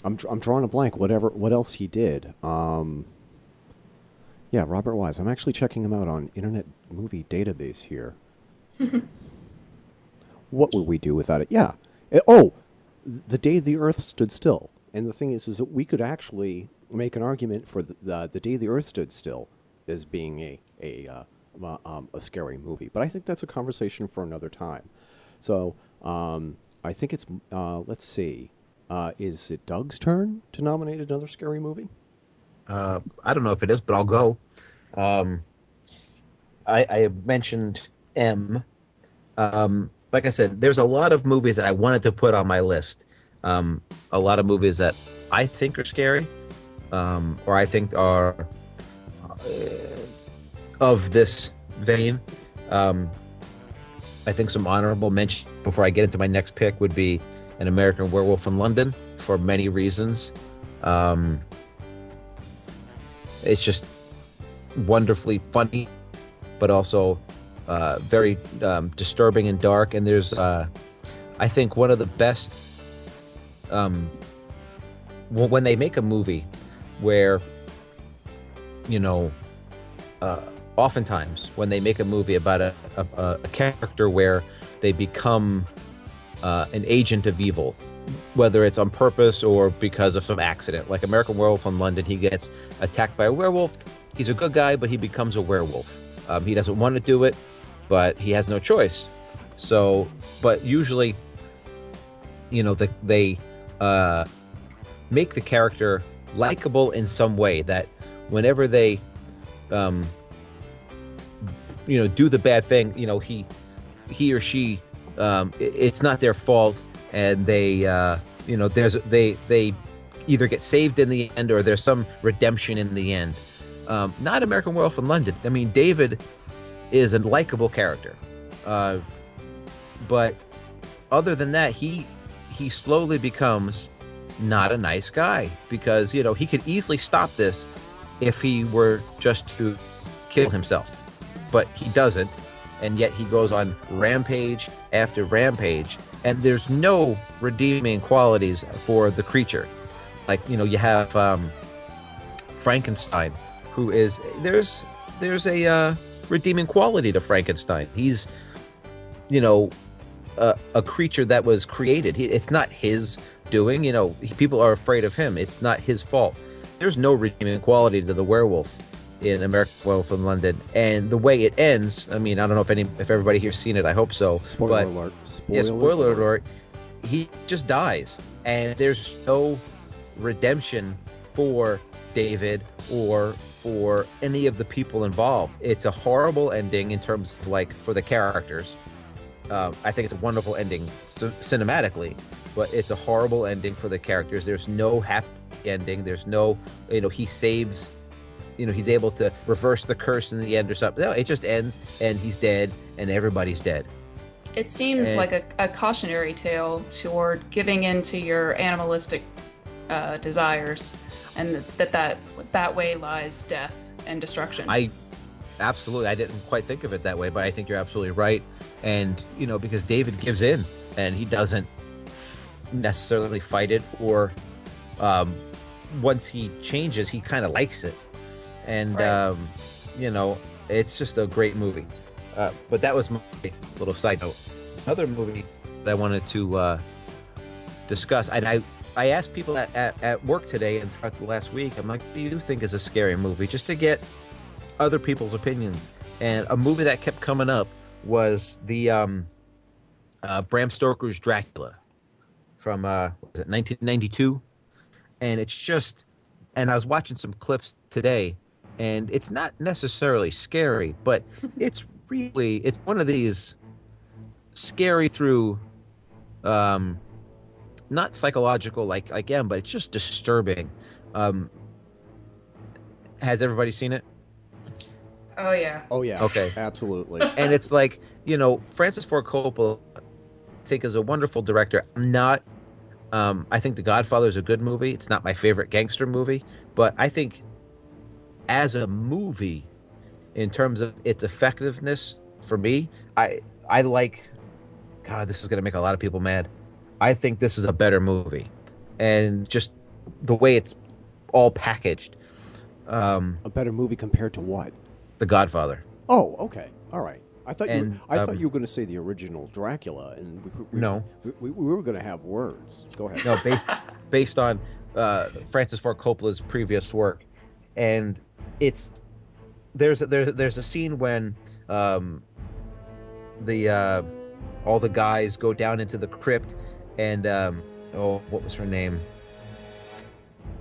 I'm I'm drawing a blank. Whatever, what else he did? Um, yeah, Robert Wise. I'm actually checking him out on Internet Movie Database here. *laughs* what would we do without it? Yeah. It, oh, the day the Earth stood still. And the thing is, is that we could actually make an argument for the the, the day the Earth stood still as being a a uh, um, a scary movie. But I think that's a conversation for another time. So um, I think it's uh, let's see, uh, is it Doug's turn to nominate another scary movie? Uh, I don't know if it is, but I'll go. Um, I, I mentioned M. Um, like I said, there's a lot of movies that I wanted to put on my list. Um, a lot of movies that I think are scary, um, or I think are of this vein. Um, I think some honorable mention before I get into my next pick would be An American Werewolf in London for many reasons. Um, it's just wonderfully funny but also uh, very um, disturbing and dark. And there's, uh, I think, one of the best. Um, when they make a movie where, you know, uh, oftentimes when they make a movie about a, a, a character where they become uh, an agent of evil, whether it's on purpose or because of some accident. Like American Werewolf in London, he gets attacked by a werewolf. He's a good guy, but he becomes a werewolf. Um, he doesn't want to do it, but he has no choice. So, but usually, you know, the, they uh, make the character likable in some way that whenever they, um, you know, do the bad thing, you know, he, he or she, um, it- it's not their fault, and they, uh, you know, there's they they either get saved in the end or there's some redemption in the end. Um, not American Werewolf in London. I mean, David is a likable character, uh, but other than that, he he slowly becomes not a nice guy because you know he could easily stop this if he were just to kill himself, but he doesn't, and yet he goes on rampage after rampage, and there's no redeeming qualities for the creature. Like you know, you have um, Frankenstein, who is there's there's a uh, redeeming quality to Frankenstein. He's you know a, a creature that was created. He, it's not his doing. You know, he- people are afraid of him. It's not his fault. There's no redeeming quality to the werewolf in American Werewolf in London, and the way it ends. I mean, I don't know if any if everybody here's seen it. I hope so. Spoiler but- alert. Spoiler yeah, spoiler alert. He just dies, and there's no redemption for David or for any of the people involved. It's a horrible ending in terms of like for the characters. Uh, I think it's a wonderful ending c- cinematically, but it's a horrible ending for the characters. There's no happy ending. There's no, you know, he saves, you know, he's able to reverse the curse in the end or something. No, it just ends and he's dead and everybody's dead. It seems And- like a, a cautionary tale toward giving in to your animalistic uh, desires, and that that that way lies death and destruction. I absolutely I didn't quite think of it that way, but I think you're absolutely right. And you know, because David gives in and he doesn't necessarily fight it or um once he changes he kind of likes it. And Right. um you know, it's just a great movie. Uh, but that was my little side note. Another movie that I wanted to uh, discuss, and I, I asked people at, at, at work today and throughout the last week, I'm like, what do you think is a scary movie? Just to get other people's opinions. And a movie that kept coming up was the um, uh, Bram Stoker's Dracula from uh, what was it 1992, and it's just, and I was watching some clips today, and it's not necessarily scary, but *laughs* it's really it's one of these scary through um not psychological like like M, but it's just disturbing. Um has everybody seen it? oh yeah. Oh yeah. Okay. *laughs* Absolutely. *laughs* and it's like you know Francis Ford Coppola, I think is a wonderful director. I'm not. Um, I think The Godfather is a good movie. It's not my favorite gangster movie, but I think as a movie, in terms of its effectiveness for me, I I like. God, this is gonna make a lot of people mad. I think this is a better movie, and just the way it's all packaged. Um, a better movie compared to what? The Godfather. Oh, okay. All right. I thought you. And, I thought um, you were going to say the original Dracula, and we, we, No. we, we, we were going to have words. Go ahead. no based *laughs* based on uh, Francis Ford Coppola's previous work, and it's there's a, there's there's a scene when um, the uh, all the guys go down into the crypt, and um, oh, what was her name?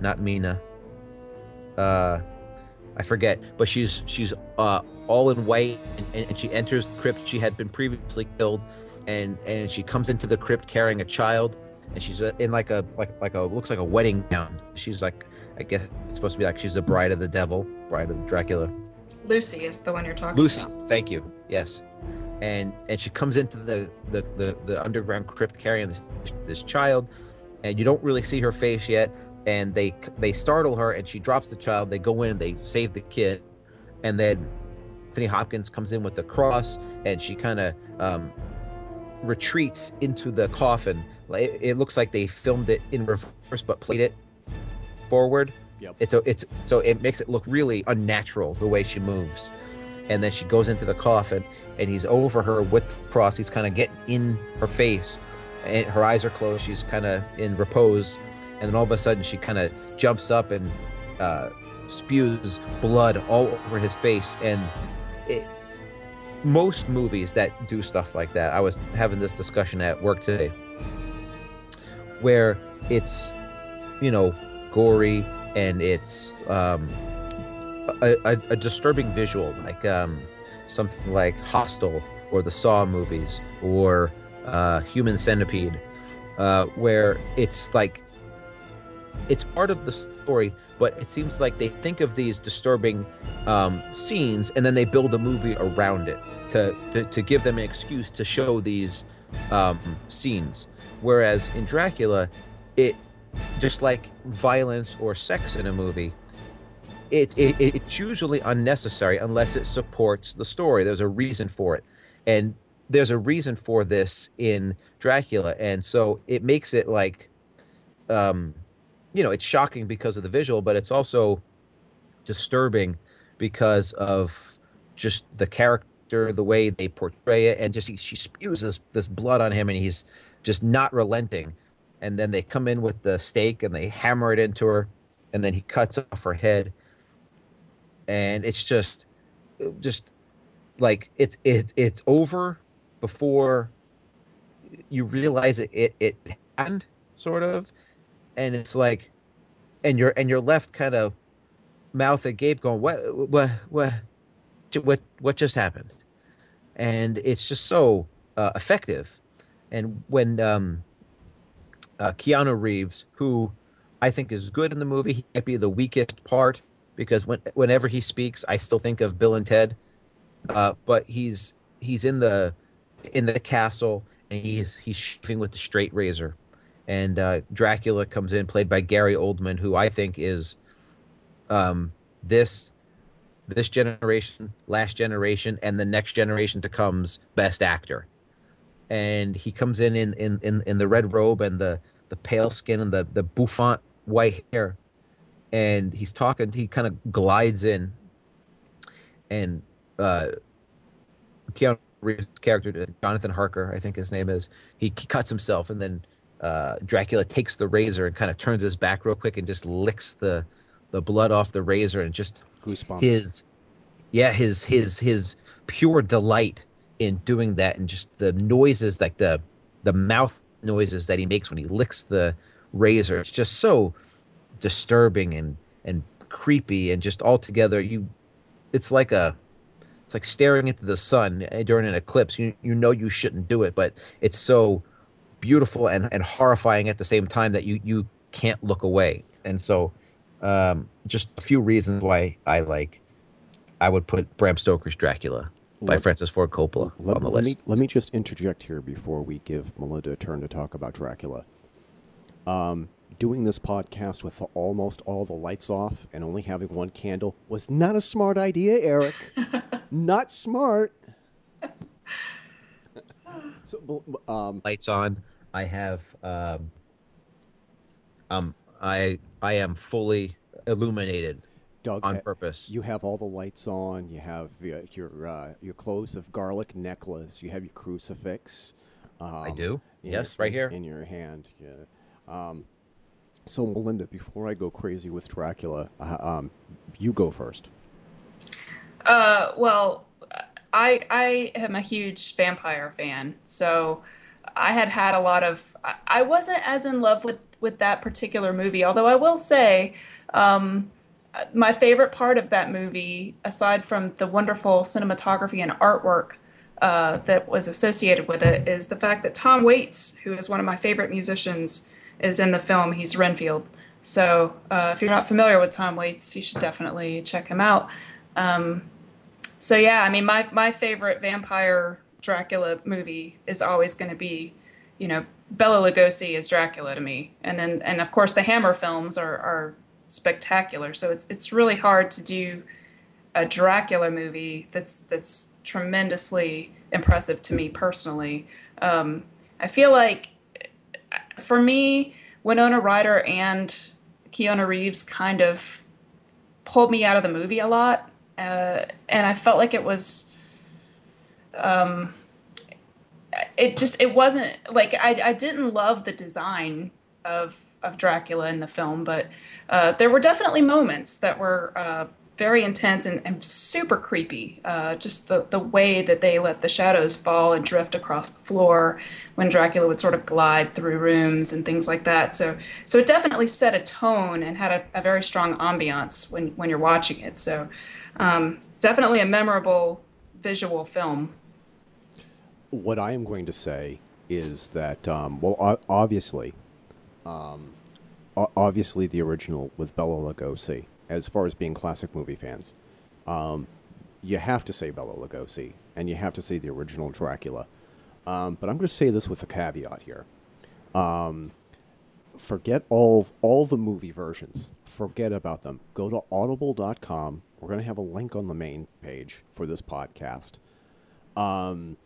Not Mina. Uh, I forget, but she's she's uh, all in white, and, and she enters the crypt. She had been previously killed, and and she comes into the crypt carrying a child, and she's uh, in like a like like a looks like a wedding gown. She's like I guess it's supposed to be like she's the bride of the devil, bride of Dracula. Lucy is the one you're talking Lucy, about. thank you. Yes, and and she comes into the the the, the underground crypt carrying this, this child, and you don't really see her face yet. And they they startle her, and she drops the child. They go in, and they save the kid, and then Anthony Hopkins comes in with the cross, and she kind of um, retreats into the coffin. It, it looks like they filmed it in reverse, but played it forward. Yep. It's a, it's so it makes it look really unnatural the way she moves. And then she goes into the coffin, and he's over her with the cross. He's kind of getting in her face, and her eyes are closed. She's kind of in repose, and then all of a sudden she kind of jumps up and uh, spews blood all over his face. And it, most movies that do stuff like that, I was having this discussion at work today, where it's, you know, gory and it's um, a, a, a disturbing visual, like um, something like Hostel or the Saw movies or uh, Human Centipede, uh, where it's like it's part of the story, but it seems like they think of these disturbing um, scenes and then they build a movie around it to, to, to give them an excuse to show these um, scenes. Whereas in Dracula, it just like violence or sex in a movie, it, it it's usually unnecessary unless it supports the story. There's a reason for it, and there's a reason for this in Dracula, and so it makes it like, um, you know, it's shocking because of the visual, but it's also disturbing because of just the character, the way they portray it, and just he, she spews this this blood on him, and he's just not relenting. And then they come in with the stake and they hammer it into her, and then he cuts off her head, and it's just, just like it's it it's over before you realize it it, it happened, sort of, and it's like, and you're and you're left kind of mouth agape, going what what what what what just happened, and it's just so uh, effective, and when um, uh, Keanu Reeves, who I think is good in the movie, he might be the weakest part because when whenever he speaks, I still think of Bill and Ted, uh, but he's he's in the in the castle and he's he's shaving with the straight razor, and uh, Dracula comes in, played by Gary Oldman, who I think is um, this this generation, last generation, and the next generation to come's best actor. And he comes in in, in, in, in the red robe and the, the pale skin and the, the bouffant white hair. And he's talking, he kind of glides in. And uh, Keanu Reeves' character, Jonathan Harker, I think his name is, he, he cuts himself. And then uh, Dracula takes the razor and kind of turns his back real quick and just licks the, the blood off the razor and just Goosebumps. his yeah his his his pure delight in doing that and just the noises like the the mouth noises that he makes when he licks the razor it's just so disturbing and and creepy and just altogether you it's like a it's like staring into the sun during an eclipse you you know you shouldn't do it but it's so beautiful and and horrifying at the same time that you you can't look away and so um, just a few reasons why I like. I would put Bram Stoker's Dracula by Let- Francis Ford Coppola Let, on the let list. me let me just interject here before we give Melinda a turn to talk about Dracula. Um, doing this podcast with almost all the lights off and only having one candle was not a smart idea, Eric. *laughs* not smart. *laughs* so, um, Lights on. I have. Um, um, I I am fully illuminated Doug, on purpose. you have all the lights on. You have uh, your uh, your clothes of garlic necklace. You have your crucifix. Um, I do. Yes, your- right here. in your hand. Yeah. Um, so Melinda, before I go crazy with Dracula, uh, um, you go first. Uh, well, I I am a huge vampire fan, so I had had a lot of. I- wasn't as in love with with that particular movie, although I will say, um, my favorite part of that movie, aside from the wonderful cinematography and artwork uh, that was associated with it, is the fact that Tom Waits, who is one of my favorite musicians, is in the film. He's Renfield. So uh, if you're not familiar with Tom Waits, you should definitely check him out. Um, so yeah, I mean, my my favorite vampire Dracula movie is always going to be, you know, Bela Lugosi is Dracula to me, and then and of course the Hammer films are are spectacular. So it's it's really hard to do a Dracula movie that's that's tremendously impressive to me personally. Um, I feel like for me, Winona Ryder and Keanu Reeves kind of pulled me out of the movie a lot, uh, and I felt like it was. Um, it just it wasn't like I, I didn't love the design of of Dracula in the film, but uh, there were definitely moments that were uh, very intense and, and super creepy. Uh, just the, the way that they let the shadows fall and drift across the floor when Dracula would sort of glide through rooms and things like that. So so it definitely set a tone and had a, a very strong ambiance when when you're watching it. So um, definitely a memorable visual film. What I am going to say is that, um, well, obviously, um, obviously the original with Bela Lugosi, as far as being classic movie fans, um, you have to say Bela Lugosi, and you have to say the original Dracula. Um, but I'm going to say this with a caveat here. Um, forget all all the movie versions. Forget about them. Go to audible.com. We're going to have a link on the main page for this podcast. Um,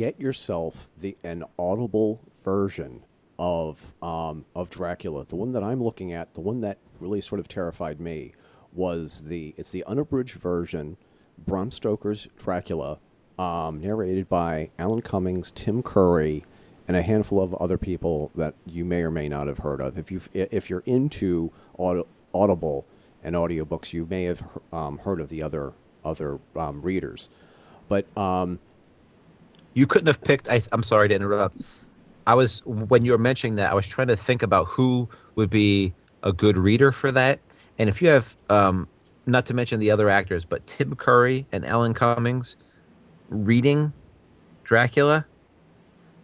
get yourself the an audible version of um, of Dracula. The one that I'm looking at, the one that really sort of terrified me, was the it's the unabridged version, Bram Stoker's Dracula, um, narrated by Alan Cummings, Tim Curry, and a handful of other people that you may or may not have heard of. If you if you're into aud- Audible and audiobooks, you may have um, heard of the other other um, readers, but um, You couldn't have picked. I, I'm sorry to interrupt. I was when you were mentioning that. I was trying to think about who would be a good reader for that. And if you have, um, not to mention the other actors, but Tim Curry and Alan Cummings reading Dracula,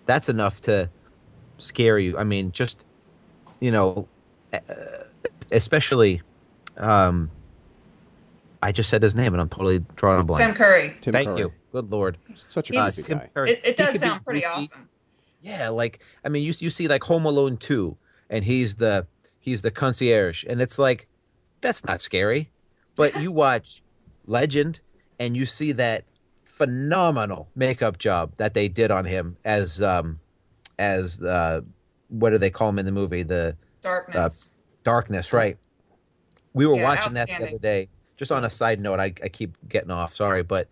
that's enough to scare you. I mean, just you know, especially. Um, I just said his name, and I'm totally drawing a blank. Tim Curry. Tim Curry. Thank Curry. you. Good lord. such a He's- creepy Tim guy. Curry. It, it does sound pretty goofy. awesome. Yeah, like I mean, you you see like Home Alone two, and he's the he's the concierge, and it's like that's not scary, but you *laughs* watch Legend, and you see that phenomenal makeup job that they did on him as um as uh what do they call him in the movie the Darkness. darkness right we were Yeah, watching that the other day just on a side note I, I keep getting off sorry but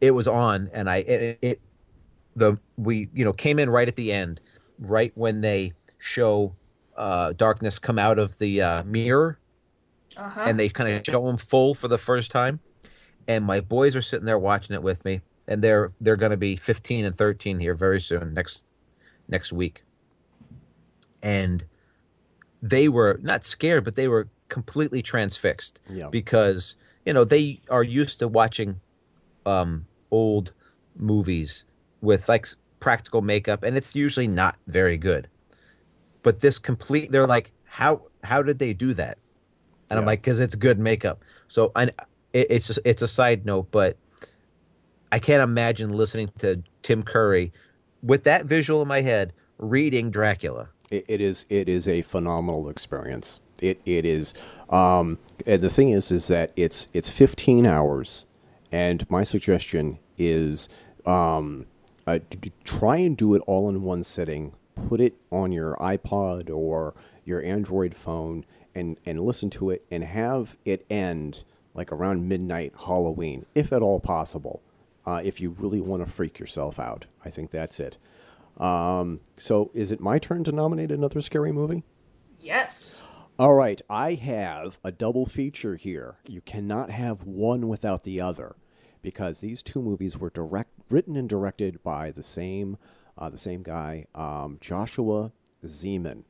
it was on and i it, it the we you know came in right at the end right when they show uh darkness come out of the uh mirror. Uh-huh. and they kind of show him full for the first time. And my boys are sitting there watching it with me. And they're they're going to be 15 and 13 here very soon next next week. And they were not scared but they were completely transfixed Yeah. because you know they are used to watching um old movies with like practical makeup and it's usually not very good. But this complete they're like how how did they do that? And i'm like because it's good makeup. So i it, it's just, it's a side note but i can't imagine listening to tim curry with that visual in my head reading dracula. It, it is it is a phenomenal experience. It it is, um, and the thing is, is that it's it's 15 hours, and my suggestion is, um, uh, try and do it all in one sitting. Put it on your iPod or your Android phone, and and listen to it, and have it end like around midnight Halloween, if at all possible. Uh, if you really want to freak yourself out, I think that's it. Um, so is it my turn to nominate another scary movie? yes. All right, I have a double feature here. You cannot have one without the other because these two movies were direct written and directed by the same uh, the same guy, um, Joshua Zeman.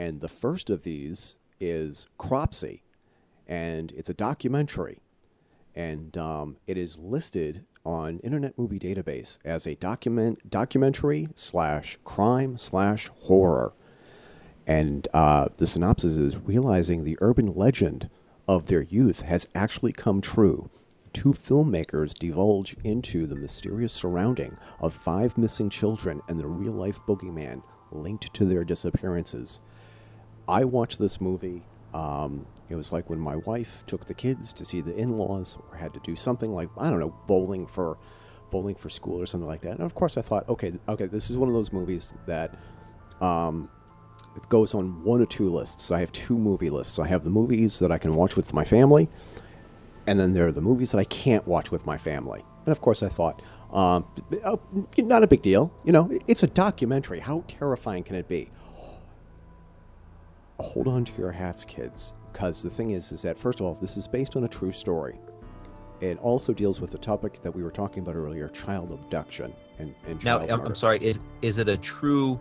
And the first of these is Cropsy, and it's a documentary and um, it is listed on Internet Movie Database as a document documentary slash crime slash horror. And uh, the synopsis is realizing the urban legend of their youth has actually come true. Two filmmakers divulge into the mysterious surrounding of five missing children and the real life boogeyman linked to their disappearances. I watched this movie Um, it was like when my wife took the kids to see the in-laws or had to do something like I don't know bowling for bowling for school or something like that. And of course, I thought, okay, okay, this is one of those movies that um, it goes on one or two lists. I have two movie lists. I have the movies that I can watch with my family, and then there are the movies that I can't watch with my family. And of course, I thought, um, oh, not a big deal. You know, it's a documentary. How terrifying can it be? Hold on to your hats, kids, because the thing is, is that first of all, this is based on a true story. It also deals with the topic that we were talking about earlier, child abduction and, and Now, I'm. I'm sorry. Is is it a true?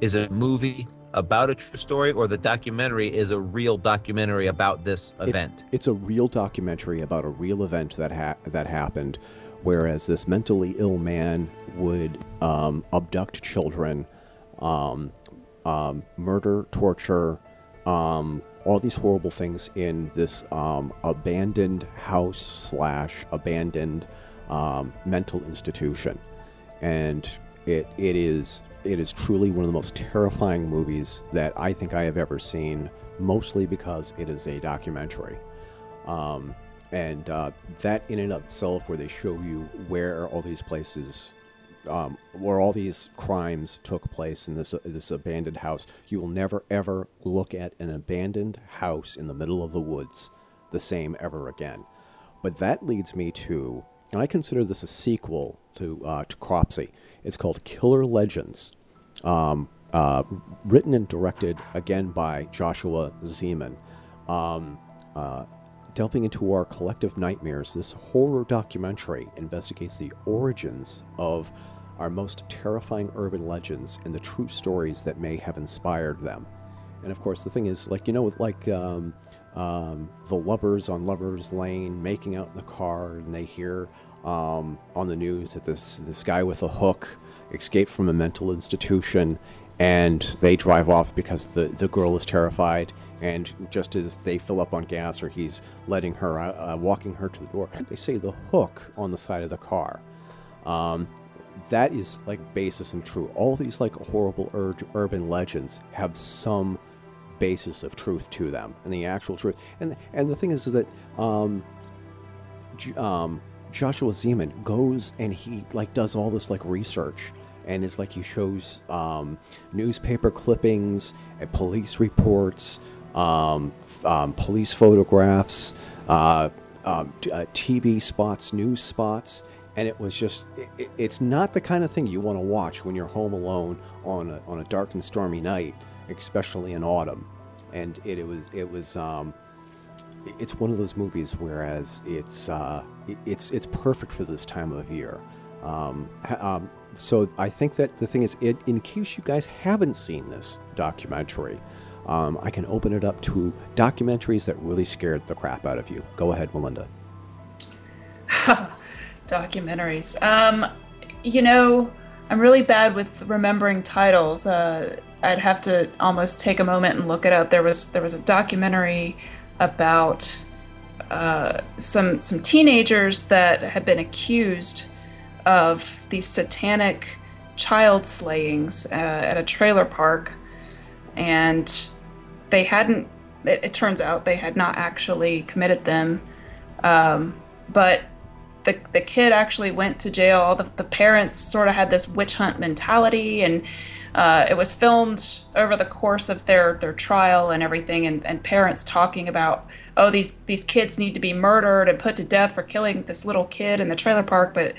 Is a movie about a true story, or the documentary is a real documentary about this event? It's a real documentary about a real event that ha- that happened, whereas this mentally ill man would um, abduct children, um, um, murder, torture, um, all these horrible things in this um, abandoned house slash abandoned um, mental institution, and it it is it is truly one of the most terrifying movies that I think I have ever seen. Mostly because it is a documentary, um, and uh, that in and of itself, where they show you where all these places um, where all these crimes took place in this this abandoned house. You will never ever look at an abandoned house in the middle of the woods the same ever again. But that leads me to, and I consider this a sequel to uh, to Cropsey. It's called Killer Legends, um, uh, written and directed again by Joshua Zeman. Um, uh, Delving into our collective nightmares, this horror documentary investigates the origins of our most terrifying urban legends and the true stories that may have inspired them. And of course, the thing is, like, you know, with like um, um, the lovers on Lovers Lane making out in the car, and they hear um, on the news that this, this guy with a hook escaped from a mental institution and they drive off because the, the girl is terrified. And just as they fill up on gas or he's letting her, uh, uh, walking her to the door, they say the hook on the side of the car. Um, that is like basis and true. All these like horrible ur- urban legends have some basis of truth to them, and the actual truth. And and the thing is, is that um, um, Joshua Zeman goes and he like does all this like research, and it's like he shows um, newspaper clippings, and police reports, um, um, police photographs, uh, um, uh, TV spots, news spots, and it was just it- it, it's not the kind of thing you want to watch when you're home alone on a, on a dark and stormy night, especially in autumn. And it, it was it was um, it's one of those movies whereas it's uh, it's it's perfect for this time of year um, um, so i think that the thing is it, in case you guys haven't seen this documentary um, i can open it up to documentaries that really scared the crap out of you go ahead melinda *laughs* Documentaries. Um, you know, I'm really bad with remembering titles. Uh, I'd have to almost take a moment and look it up. There was there was a documentary about uh, some some teenagers that had been accused of these satanic child slayings uh, at a trailer park, and they hadn't. It, it turns out they had not actually committed them, um, but the the kid actually went to jail. The, the parents sort of had this witch hunt mentality, and uh, it was filmed over the course of their their trial and everything. And, and parents talking about, oh, these these kids need to be murdered and put to death for killing this little kid in the trailer park. But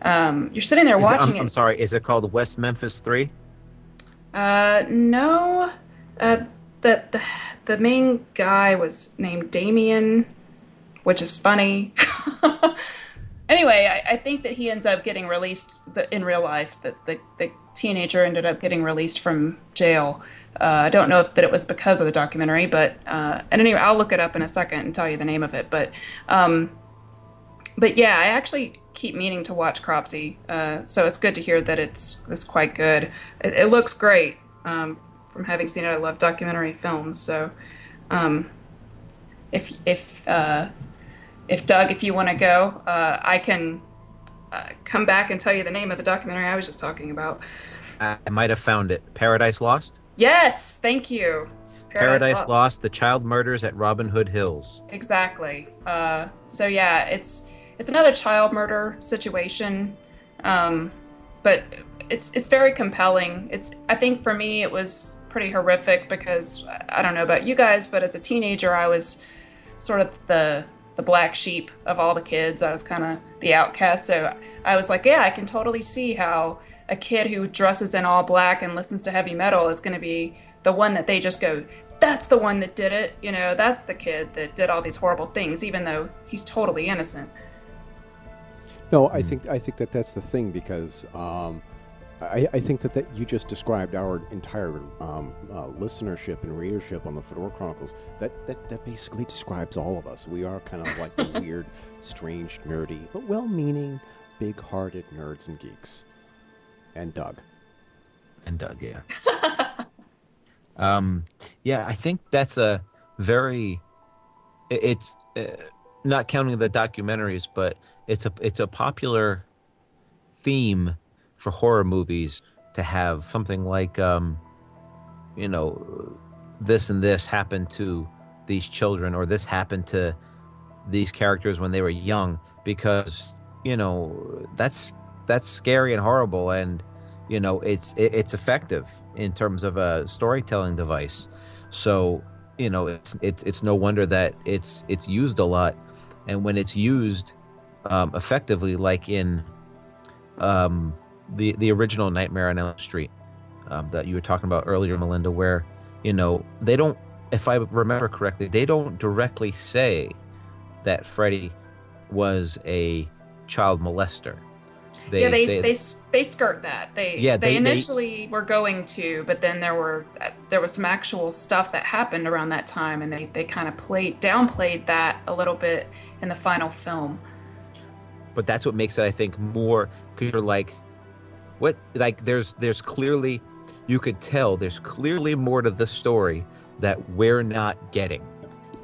um, you're sitting there Is it- watching I'm, it. I'm sorry. Is it called West Memphis Three? Uh, no. Uh, the, the the main guy was named Damien, which is funny. *laughs* anyway, I, I think that he ends up getting released the, in real life. That the, the teenager ended up getting released from jail. Uh, I don't know if that it was because of the documentary, but uh, and anyway, I'll look it up in a second and tell you the name of it. But um, but yeah, I actually keep meaning to watch Cropsey, uh, so it's good to hear that it's it's quite good. It, it looks great. Um, from having seen it, I love documentary films. So, um, if if uh, if Doug, if you want to go, uh, I can uh, come back and tell you the name of the documentary I was just talking about. I might have found it. Paradise Lost. Yes, thank you. Paradise, Lost. The child murders at Robin Hood Hills. Exactly. Uh, so yeah, it's it's another child murder situation, um, but it's it's very compelling. It's I think for me it was pretty horrific because I don't know about you guys, but as a teenager I was sort of the the black sheep of all the kids. I was kind of the outcast, so I was like, yeah, I can totally see how a kid who dresses in all black and listens to heavy metal is going to be the one that they just go, that's the one that did it. You know, that's the kid that did all these horrible things, even though he's totally innocent. No, I think I think that that's the thing because um, I, I think that, that you just described our entire um, uh, listenership and readership on the Fedora Chronicles. That, that that basically describes all of us. We are kind of like the *laughs* weird, strange, nerdy, but well-meaning, big-hearted nerds and geeks. And Doug. And Doug, yeah. *laughs* um, yeah, I think that's a very. it- It's uh, not counting the documentaries, but it's a it's a popular theme for horror movies to have something like um, you know this and this happened to these children or this happened to these characters when they were young because you know that's that's scary and horrible and you know it's it's effective in terms of a storytelling device. So you know it's it's it's no wonder that it's it's used a lot. And when it's used um, effectively like in um, the the original nightmare on elm street um, that you were talking about earlier melinda where you know they don't if i remember correctly they don't directly say that freddy was a child molester they yeah, they, they they skirt that. They Yeah, they, they- they- initially were going to, but then there were there was some actual stuff that happened around that time, and they they kind of played downplayed that a little bit in the final film. but that's what makes it i think more because you're like what like there's there's clearly you could tell there's clearly more to the story that we're not getting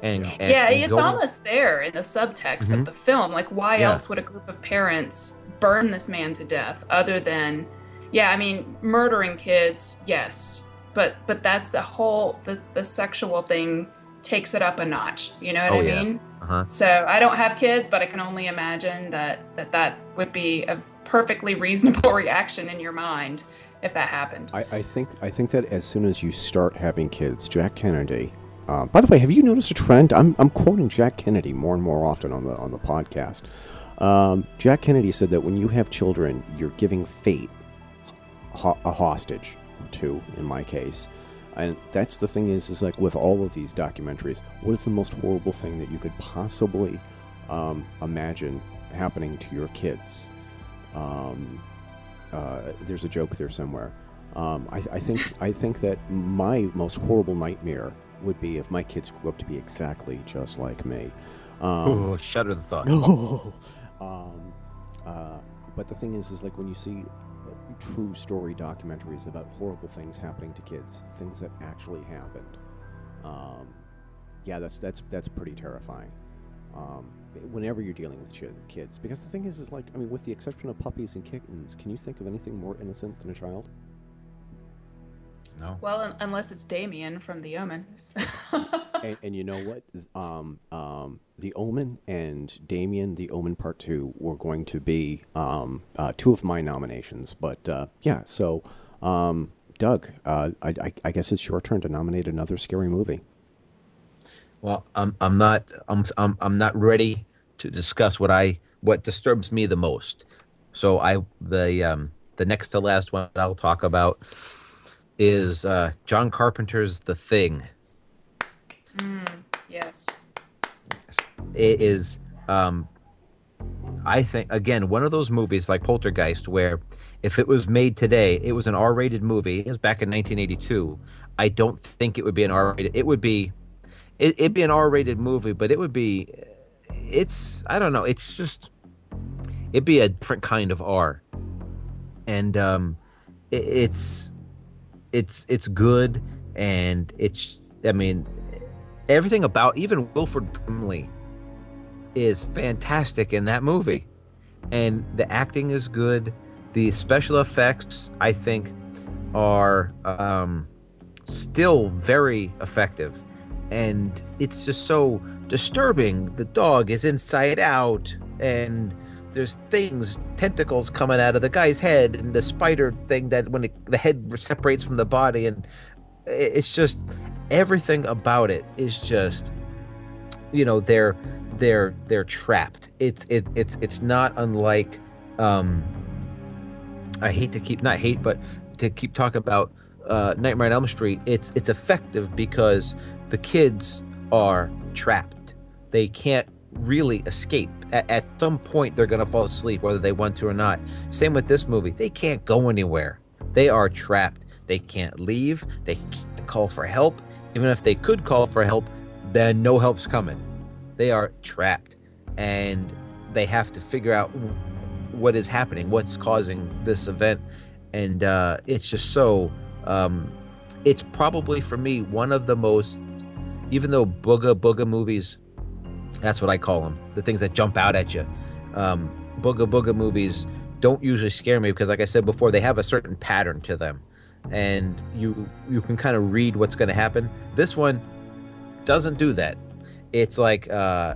and, and yeah, and it's going- almost there in the subtext Mhm. of the film. Like, why Yeah. else would a group of parents burn this man to death other than, yeah, I mean, murdering kids, yes, but but that's a whole the the sexual thing takes it up a notch. You know what Oh, I yeah. mean? uh-huh So I don't have kids, but I can only imagine that that that would be a perfectly reasonable *laughs* reaction in your mind if that happened. I, I think I think that as soon as you start having kids, Jack Kennedy. Um, by the way, have you noticed a trend? I'm, I'm quoting Jack Kennedy more and more often on the on the podcast. Um, Jack Kennedy said that when you have children, you're giving fate ho- a hostage or two, in my case. And that's the thing is, is like with all of these documentaries, what is the most horrible thing that you could possibly um, imagine happening to your kids? Um, uh, there's a joke there somewhere. Um, I, I think I think that my most horrible nightmare would be if my kids grew up to be exactly just like me. Um, oh shudder the thought no. *laughs* um, uh, but the thing is, is like when you see uh, true story documentaries about horrible things happening to kids, things that actually happened. Um, yeah, that's that's that's pretty terrifying. Um, whenever you're dealing with kids, because the thing is, is like I mean, with the exception of puppies and kittens, can you think of anything more innocent than a child? no Well, un- unless it's Damien from The Omen. *laughs* and, and you know what? Um, um, the Omen and Damien, the Omen Part Two, were going to be um, uh, two of my nominations. But uh, yeah, so um, Doug, uh, I, I, I guess it's your turn to nominate another scary movie. Well, I'm I'm not I'm I'm I'm not ready to discuss what I what disturbs me the most. So I the um the next to last one I'll talk about is uh John Carpenter's The Thing. yes. It is um I think again one of those movies like Poltergeist where if it was made today, it was an R-rated movie. It was back in 1982. I don't think it would be an R-rated. It would be it, it'd be an R-rated movie, but it would be it's I don't know, it's just it'd be a different kind of R. And um it, it's it's it's good and it's I mean everything about even Wilford Brimley is fantastic in that movie. And the acting is good. The special effects, I think, are um, still very effective and it's just so disturbing. The dog is inside out and there's things tentacles coming out of the guy's head and the spider thing that when it, the head separates from the body and it's just everything about it is just you know they're they're they're trapped. It's it, it's it's not unlike um i hate to keep not hate but to keep talking about uh nightmare on elm street. It's it's effective because the kids are trapped. They can't really escape. At, at some point they're going to fall asleep whether they want to or not. Same with this movie. They can't go anywhere. They are trapped. They can't leave. They can't call for help. Even if they could call for help then no help's coming. They are trapped and they have to figure out what is happening what's causing this event. And uh, it's just so um, it's probably for me one of the most even though booga booga movies that's what i call them the things that jump out at you. Um, booga booga movies don't usually scare me because like i said before they have a certain pattern to them. And you you can kind of read what's going to happen. This one doesn't do that. It's like uh,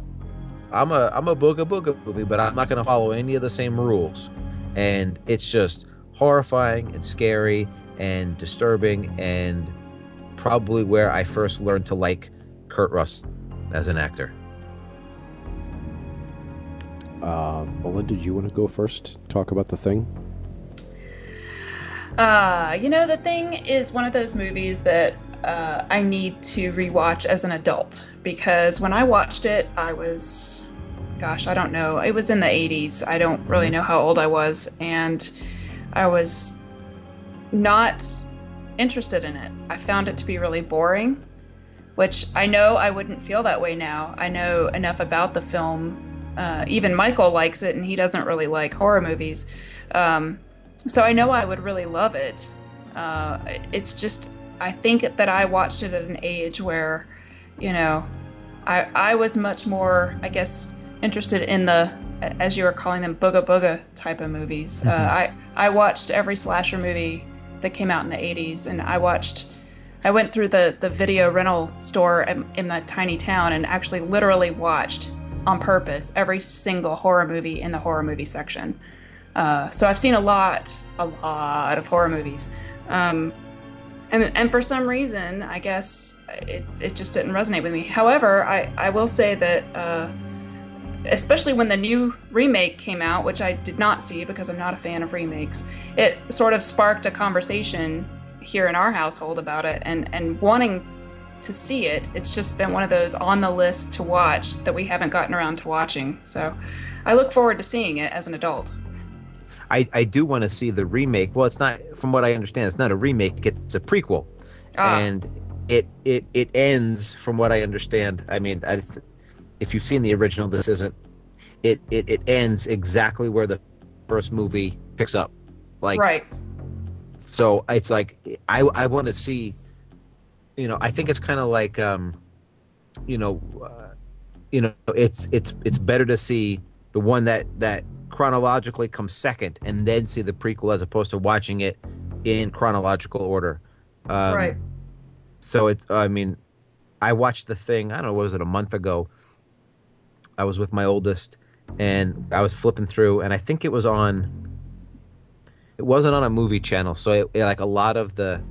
I'm a I'm a booga booga movie, but I'm not going to follow any of the same rules, and it's just horrifying and scary and disturbing, and probably where I first learned to like Kurt Russell as an actor. Uh, Melinda, do you want to go first? Talk about the thing. Uh, you know, The Thing is one of those movies that uh, I need to rewatch as an adult because when I watched it, I was, gosh, I don't know, it was in the 80s. I don't really know how old I was, and I was not interested in it. I found it to be really boring, which I know I wouldn't feel that way now. I know enough about the film. Uh, even Michael likes it, and he doesn't really like horror movies. Um, so I know I would really love it. Uh, it's just I think that I watched it at an age where, you know, I I was much more I guess interested in the as you were calling them booga booga type of movies. Uh, I I watched every slasher movie that came out in the 80s, and I watched. I went through the the video rental store in, in the tiny town and actually literally watched on purpose every single horror movie in the horror movie section. Uh, so I've seen a lot, a lot of horror movies. Um, and, and for some reason, I guess it, it just didn't resonate with me. However, I, I will say that, uh, especially when the new remake came out, which I did not see because I'm not a fan of remakes, it sort of sparked a conversation here in our household about it and, and wanting to see it. It's just been one of those on the list to watch that we haven't gotten around to watching. So I look forward to seeing it as an adult. I, I do want to see the remake. Well, it's not from what I understand. It's not a remake. It's a prequel, Ah. and it it it ends from what I understand. I mean, I, if you've seen the original, this isn't. It, it it ends exactly where the first movie picks up. Like right. So, it's like I I want to see. You know, I think it's kind of like um, you know, uh, you know, it's it's it's better to see the one that that chronologically comes second and then see the prequel as opposed to watching it in chronological order. Um, right. So it's, I mean, I watched the thing, I don't know, what was it, a month ago? I was with my oldest and I was flipping through and I think it was on, it wasn't on a movie channel. So it, it, like a lot of the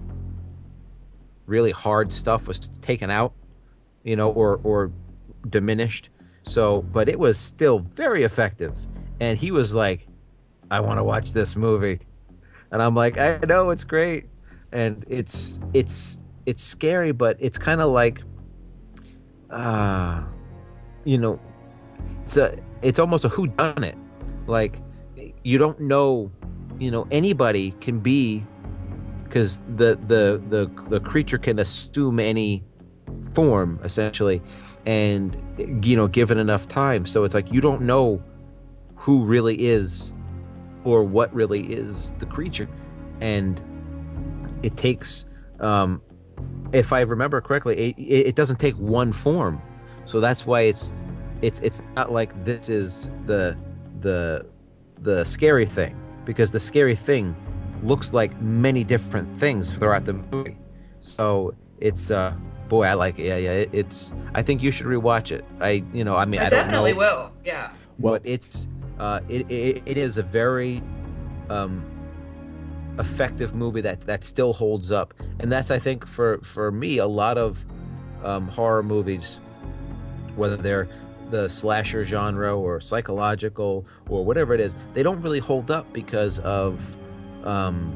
really hard stuff was taken out, you know, or, or diminished. So, but it was still very effective and he was like, "I want to watch this movie," and I'm like, "I know it's great," and it's it's it's scary, but it's kind of like, uh, you know, it's a it's almost a who done it, like you don't know, you know, anybody can be, because the the the the creature can assume any form essentially and you know given enough time. So it's like you don't know who really is or what really is the creature. And it takes um if i remember correctly it, it doesn't take one form. So that's why it's it's it's not like this is the the the scary thing because the scary thing looks like many different things throughout the movie So it's uh boy, I like it. Yeah, yeah. It, it's I think you should rewatch it. I you know I mean I, I, don't definitely know, will. Yeah. Well, it's uh it, it it is a very um effective movie that that still holds up, and that's I think for for me a lot of um, horror movies, whether they're the slasher genre or psychological or whatever it is, they don't really hold up because of um,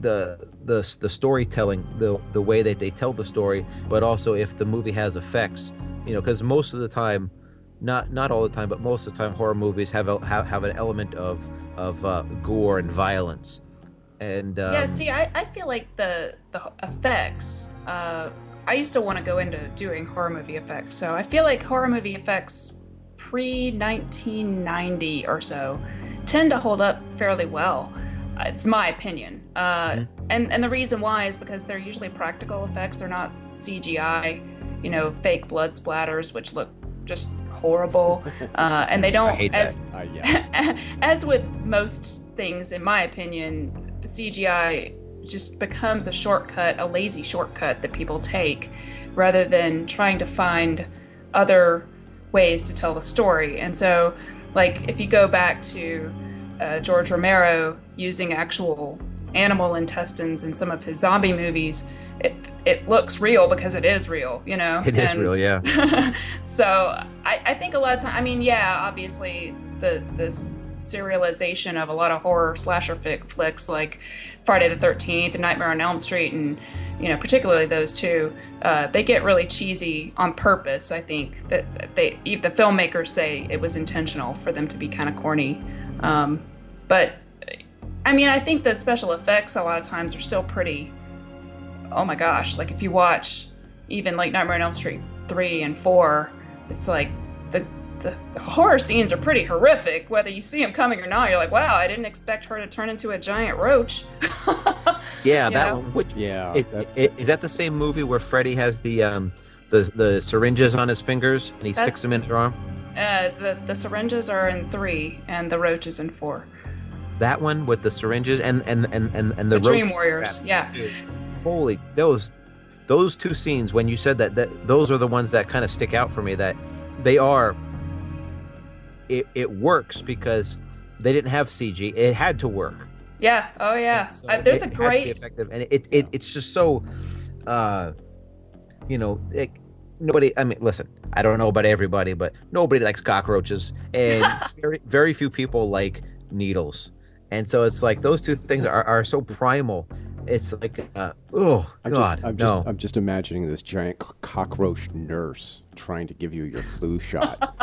the the the storytelling, the the way that they tell the story, but also if the movie has effects, you know, because most of the time, not not all the time, but most of the time, horror movies have a, have, have an element of of uh, gore and violence, and um, yeah. See, I, I feel like the the effects. Uh, I used to want to go into doing horror movie effects, so I feel like horror movie effects pre 1990 or so tend to hold up fairly well. It's my opinion, uh, Mhm. and and the reason why is because they're usually practical effects. They're not CGI, you know, fake blood splatters, which look just horrible, *laughs* uh, and they don't as Uh, yeah. *laughs* as with most things, in my opinion, CGI just becomes a shortcut, a lazy shortcut that people take rather than trying to find other ways to tell the story. And so, like, if you go back to uh, George Romero using actual animal intestines in some of his zombie movies, it, it looks real because it is real, you know? it is And- real, yeah. *laughs* so I, I think a lot of time. I mean, yeah, obviously the this serialization of a lot of horror slasher fic, flicks like Friday the Thirteenth and Nightmare on Elm Street, and you know particularly those two, uh, they get really cheesy on purpose. I think that that they the filmmakers say it was intentional for them to be kind of corny, um, but I mean, I think the special effects a lot of times are still pretty. Oh my gosh! Like if you watch even like Nightmare on Elm Street three and four, it's like the, the the horror scenes are pretty horrific. Whether you see them coming or not, you're like, wow, I didn't expect her to turn into a giant roach. *laughs* Yeah, You that know? one. Which, Yeah. is, that- is that the same movie where Freddy has the um the the syringes on his fingers and he sticks them in her arm? Uh, the the syringes are in three, and the roaches in four. That one with the syringes and and and and, and the, The, Dream Warriors, yeah. Dude, holy those those two scenes when you said that that those are the ones that kind of stick out for me that they are it, it works because they didn't have CG it had to work Yeah. Oh yeah. So Uh, there's it a had to be great. effective and it, it it's just so uh you know it, nobody i mean listen i don't know about everybody but nobody likes cockroaches and *laughs* very very few people like needles and so it's like those two things are, are so primal it's like uh, oh I'm god just, I'm just, I'm just imagining this giant cockroach nurse trying to give you your flu shot.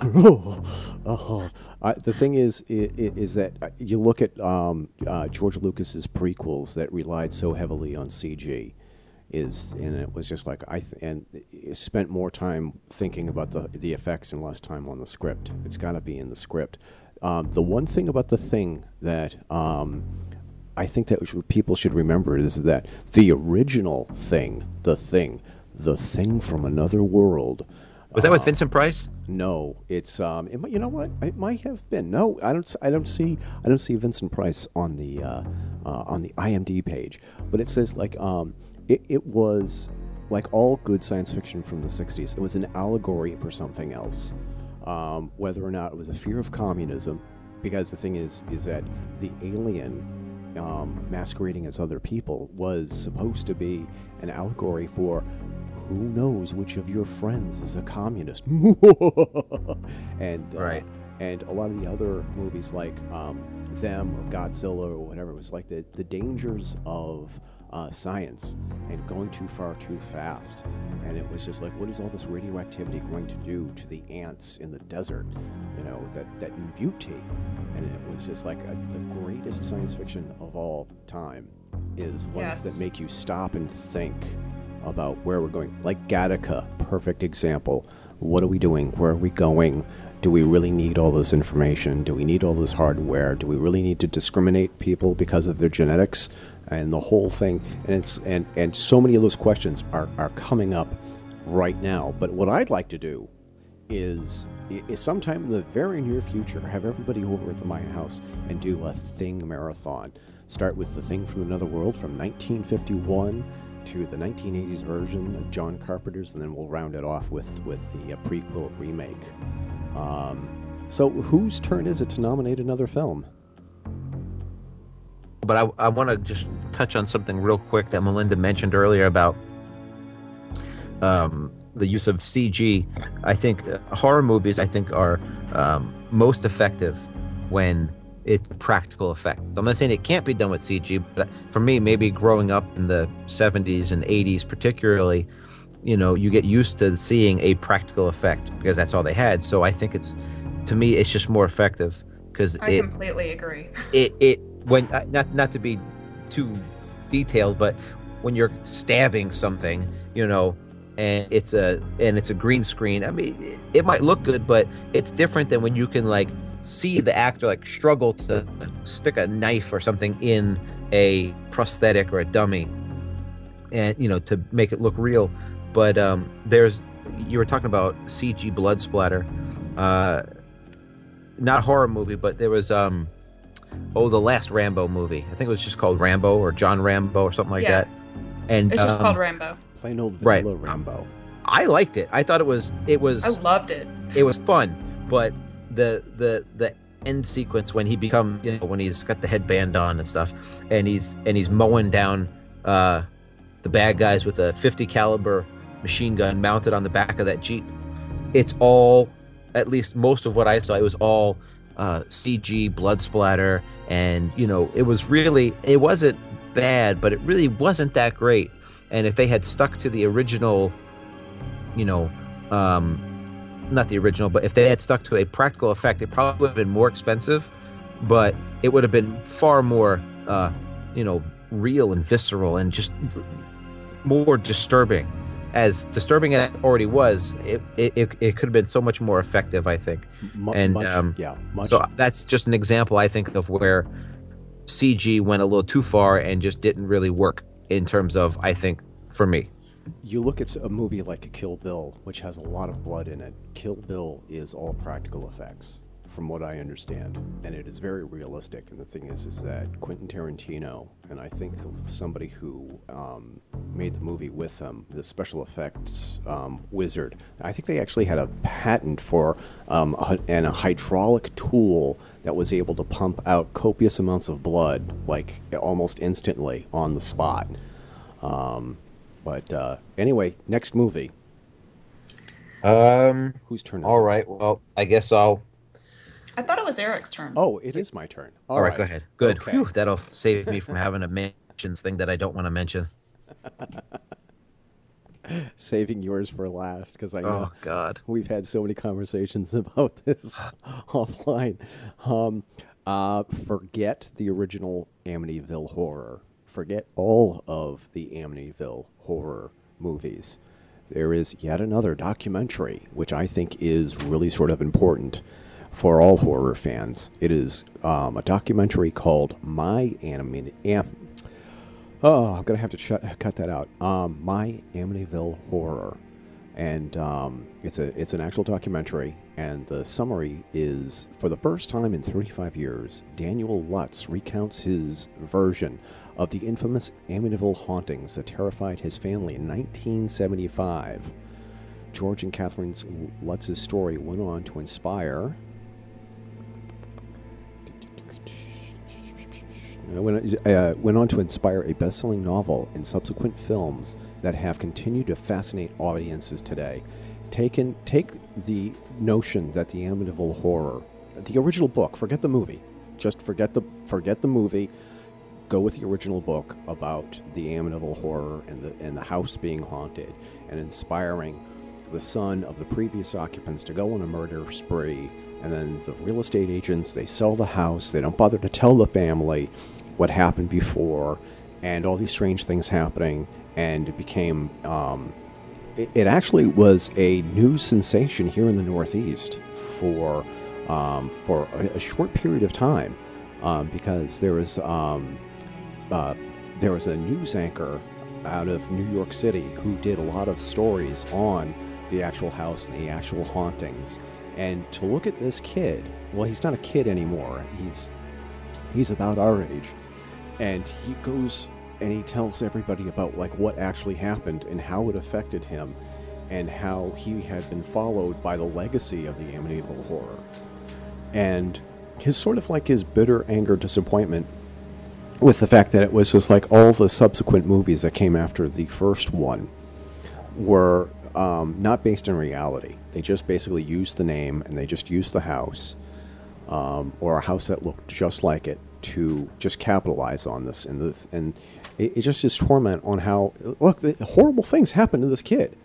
oh, oh. Uh, the thing is, is that uh, you look at um, uh, George Lucas's prequels that relied so heavily on CG, is and it was just like I th- and spent more time thinking about the the effects and less time on the script. It's got to be in the script. Um, the one thing about the thing that um, I think that should- people should remember is that the original thing, the thing, the thing from another world. was that with vincent price No, it's um. It, you know what? It might have been. No, I don't. I don't see. I don't see Vincent Price on the uh, uh, on the IMDb page. But it says like um. It, it was like all good science fiction from the '60s. It was an allegory for something else. Um, whether or not it was a fear of communism, because the thing is, is that the alien um, masquerading as other people was supposed to be an allegory for who knows which of your friends is a communist. *laughs* and uh, Right. and a lot of the other movies like um, them or Godzilla or whatever it was like the, the dangers of uh, science and going too far too fast. And it was just like, what is all this radioactivity going to do to the ants in the desert? You know, that, that mutate. And it was just like uh the greatest science fiction of all time is ones Yes. that make you stop and think about where we're going. Like Gattaca, perfect example. What are we doing? Where are we going? Do we really need all this information? Do we need all this hardware? Do we really need to discriminate people because of their genetics and the whole thing? And it's and and so many of those questions are are coming up right now. But what I'd like to do is is sometime in the very near future have everybody over at the my house and do a thing marathon Start with The Thing from Another World from 1951 to the 1980s version of John Carpenter's, and then we'll round it off with, with the uh, prequel remake. Um, so, whose turn is it to nominate another film? But I, I want to just touch on something real quick that Melinda mentioned earlier about um, the use of CG. I think uh, horror movies, I think, are um, most effective when it's practical effect. I'm not saying it can't be done with CG, but for me, maybe growing up in the 70s and 80s, particularly, you know, you get used to seeing a practical effect because that's all they had. So I think it's, to me, it's just more effective because I it, completely agree. it it when uh, not not to be too detailed but when you're stabbing something you know and it's a and it's a green screen i mean it, it might look good but it's different than when you can like see the actor like struggle to stick a knife or something in a prosthetic or a dummy and you know to make it look real. But um there's you were talking about cg blood splatter uh not horror movie but there was um oh the last rambo movie i think it was just called rambo or john rambo or something like Yeah. that and It's just um, called Rambo. Plain old Right. Rambo. i liked it i thought it was it was I loved it. it was fun but the the the end sequence when he become you know when he's got the headband on and stuff and he's and he's mowing down uh the bad guys with a 50 caliber machine gun mounted on the back of that jeep it's all at least most of what i saw it was all uh cg blood splatter and you know it was really it wasn't bad but it really wasn't that great and if they had stuck to the original you know um not the original, but if they had stuck to a practical effect, it probably would have been more expensive, but it would have been far more, uh, you know, real and visceral and just more disturbing. As disturbing as it already was, it, it, it, could have been so much more effective, I think. Mu- And, much, um, yeah, much. So that's just an example, I think, of where CG went a little too far and just didn't really work in terms of, I think, for me. you look at a movie like Kill Bill, which has a lot of blood in it. Kill Bill is all practical effects, from what I understand, and it is very realistic. And the thing is, is that Quentin Tarantino and I think somebody who um, made the movie with them, the special effects um, wizard, I think they actually had a patent for um, a, and a hydraulic tool that was able to pump out copious amounts of blood, like almost instantly on the spot. Um, but uh, anyway, next movie. Um. Whose turn is All right. Well, I guess I'll. I thought it was Eric's turn. Oh, it is my turn. All right, go ahead. Good. Okay. Phew, that'll save me from having a mentions thing that I don't want to mention. *laughs* Saving yours for last because I know Oh God. we've had so many conversations *laughs* about this *laughs* offline. Um, uh, forget the original Amityville horror. Forget all of the Amityville horror movies. There is yet another documentary which I think is really sort of important for all horror fans. It is um, a documentary called My Animated. Am- Oh, I'm gonna have to cut that out. Um, My Amityville Horror, and um, it's a it's an actual documentary. And the summary is: for the first time in 35 years, Daniel Lutz recounts his version of the infamous Amityville hauntings that terrified his family in 1975. George and Catherine Lutz's story went on to inspire Uh, went, uh, went on to inspire a best-selling novel and subsequent films that have continued to fascinate audiences today. Taken, take the notion that the Amityville horror, the original book, forget the movie, just forget the forget the movie. Go with the original book about the Amityville horror and the and the house being haunted and inspiring the son of the previous occupants to go on a murder spree. And then the real estate agents, they sell the house. They don't bother to tell the family what happened before and all these strange things happening. And it became, um, it, it actually was a news sensation here in the Northeast for, um, for a, a short period of time um, because there was, um, uh, there was a news anchor out of New York City who did a lot of stories on the actual house and the actual hauntings. And to look at this kid, well, he's not a kid anymore. He's he's about our age, and he goes and he tells everybody about like what actually happened and how it affected him and how he had been followed by the legacy of the Amityville horror and his sort of like his bitter anger disappointment with the fact that it was just like all the subsequent movies that came after the first one were um, not based in reality. They just basically used the name and they just used the house um, or a house that looked just like it to just capitalize on this. And the and it, it just is torment on how look the horrible things happen to this kid,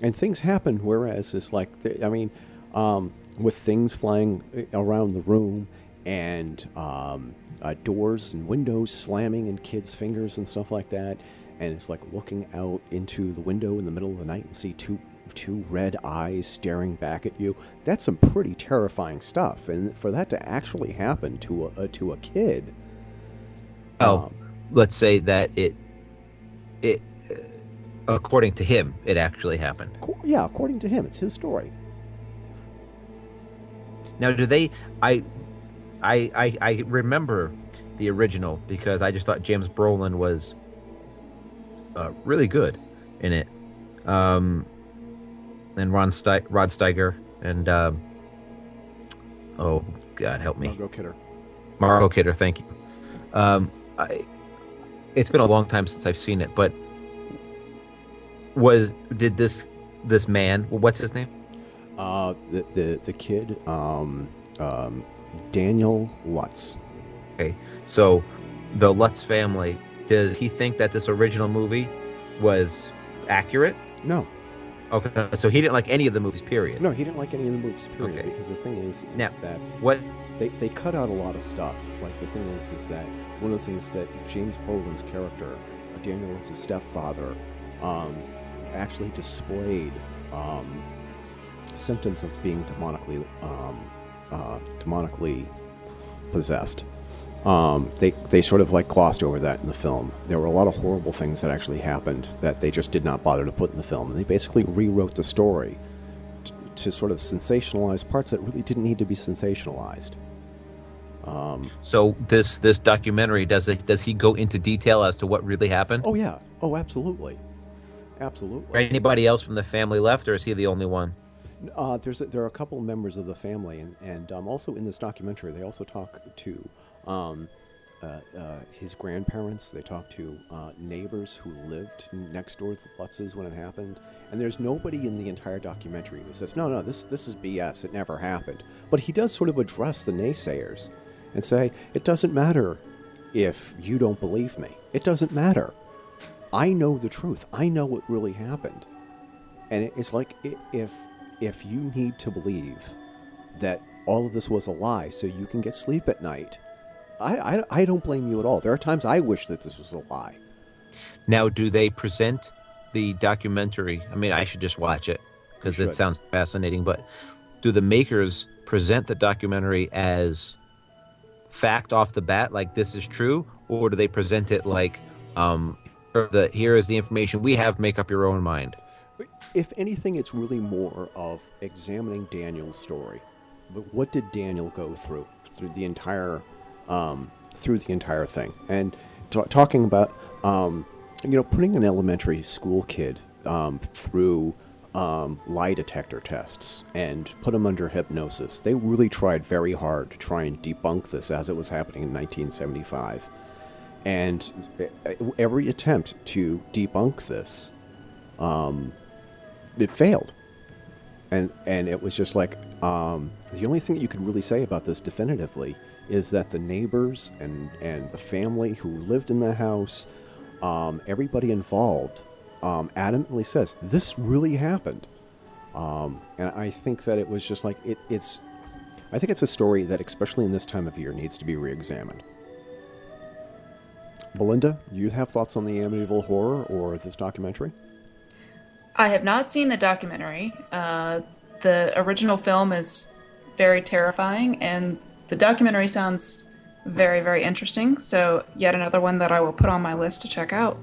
and things happen. Whereas it's like I mean, um, with things flying around the room and um, uh, doors and windows slamming in kids' fingers and stuff like that. And it's like looking out into the window in the middle of the night and see two two red eyes staring back at you. That's some pretty terrifying stuff. And for that to actually happen to a, uh, to a kid. Oh, um, let's say that it it uh, according to him it actually happened. yeah, according to him, it's his story. Now, do they? I, I, I, I remember the original because I just thought James Brolin was uh, really good in it, um, and Ron Ste- Rod Steiger and um, oh God help me, Margot Kidder. Margot Kidder. Thank you. Um, I, it's been a long time since I've seen it, but was did this this man? What's his name? Uh, the, the, the kid, um, um, Daniel Lutz. Okay, so the Lutz family, does he think that this original movie was accurate? No, Okay, so he didn't like any of the movies, period. no, he didn't like any of the movies, period. Okay. Because the thing is, is Now- that What? they, they cut out a lot of stuff. Like the thing is, is that one of the things that James Brolin's character, Daniel Lutz's stepfather, um, actually displayed um, symptoms of being demonically um, uh, demonically possessed. Um, they they sort of like glossed over that in the film. There were a lot of horrible things that actually happened that they just did not bother to put in the film. And they basically rewrote the story t- to sort of sensationalize parts that really didn't need to be sensationalized. So this this documentary does it? Does he go into detail as to what really happened? Oh yeah. Oh, absolutely. Absolutely. Anybody else from the family left, or is he the only one? Uh, there's a, there are a couple members of the family, and, and um, also in this documentary, they also talk to um, uh, uh, his grandparents. They talked to uh, neighbors who lived next door to the Lutzes when it happened. And there's nobody in the entire documentary who says, "No, no, this this is BS. It never happened." But he does sort of address the naysayers and say, "It doesn't matter if you don't believe me. It doesn't matter. I know the truth. I know what really happened." And it's like if if you need to believe that all of this was a lie so you can get sleep at night, I, I, I don't blame you at all. There are times I wish that this was a lie. Now, do they present the documentary? I mean, I should just watch it because it sounds fascinating. But do the makers present the documentary as fact off the bat, like this is true, or do they present it like, um, the here is the information we have, make up your own mind? If anything, it's really more of examining Daniel's story. But what did Daniel go through through the entire um, through the entire thing? And ta talking about um, you know putting an elementary school kid um, through um, lie detector tests and put him under hypnosis. They really tried very hard to try and debunk this as it was happening in 1975. And every attempt to debunk this it failed and and it was just like um, the only thing that you could really say about this definitively is that the neighbors and and the family who lived in the house um, everybody involved um, adamantly says this really happened. Um, and i think that it was just like it, it's i think it's a story that especially in this time of year needs to be re-examined. Melinda do you have thoughts on the amityville horror or this documentary? I have not seen the documentary. Uh, the original film is very terrifying, and the documentary sounds very, very interesting. So, yet another one that I will put on my list to check out.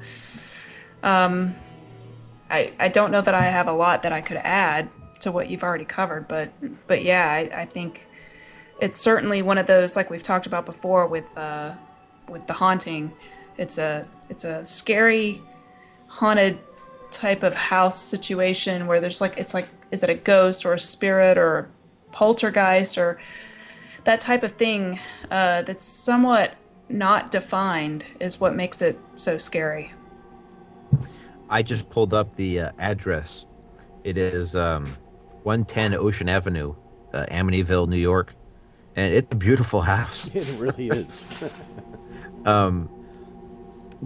Um, I, I don't know that I have a lot that I could add to what you've already covered, but but yeah, I, I think it's certainly one of those like we've talked about before with uh, with the haunting. It's a it's a scary, haunted type of house situation where there's like it's like is it a ghost or a spirit or a poltergeist or that type of thing uh, that's somewhat not defined is what makes it so scary. I just pulled up the uh, address. It is um, 110 Ocean Avenue, uh, Amityville, New York, and it's a beautiful house. *laughs* It really is. *laughs* *laughs* Um,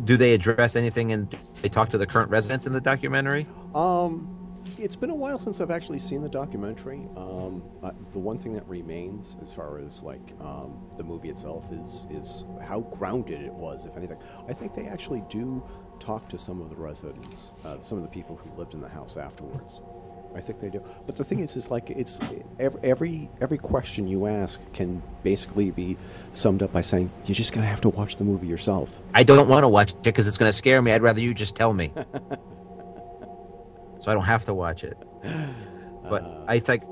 do they address anything and they talk to the current residents in the documentary? Um, it's been a while since I've actually seen the documentary. Um, uh, the one thing that remains, as far as like um, the movie itself, is is how grounded it was. If anything, I think they actually do talk to some of the residents, uh, some of the people who lived in the house afterwards. I think they do. But the thing is, is like it's every every, every question you ask can basically be summed up by saying you're just gonna have to watch the movie yourself. I don't want to watch it because it's going to scare me. I'd rather you just tell me. *laughs* so I don't have to watch it. But I it's like,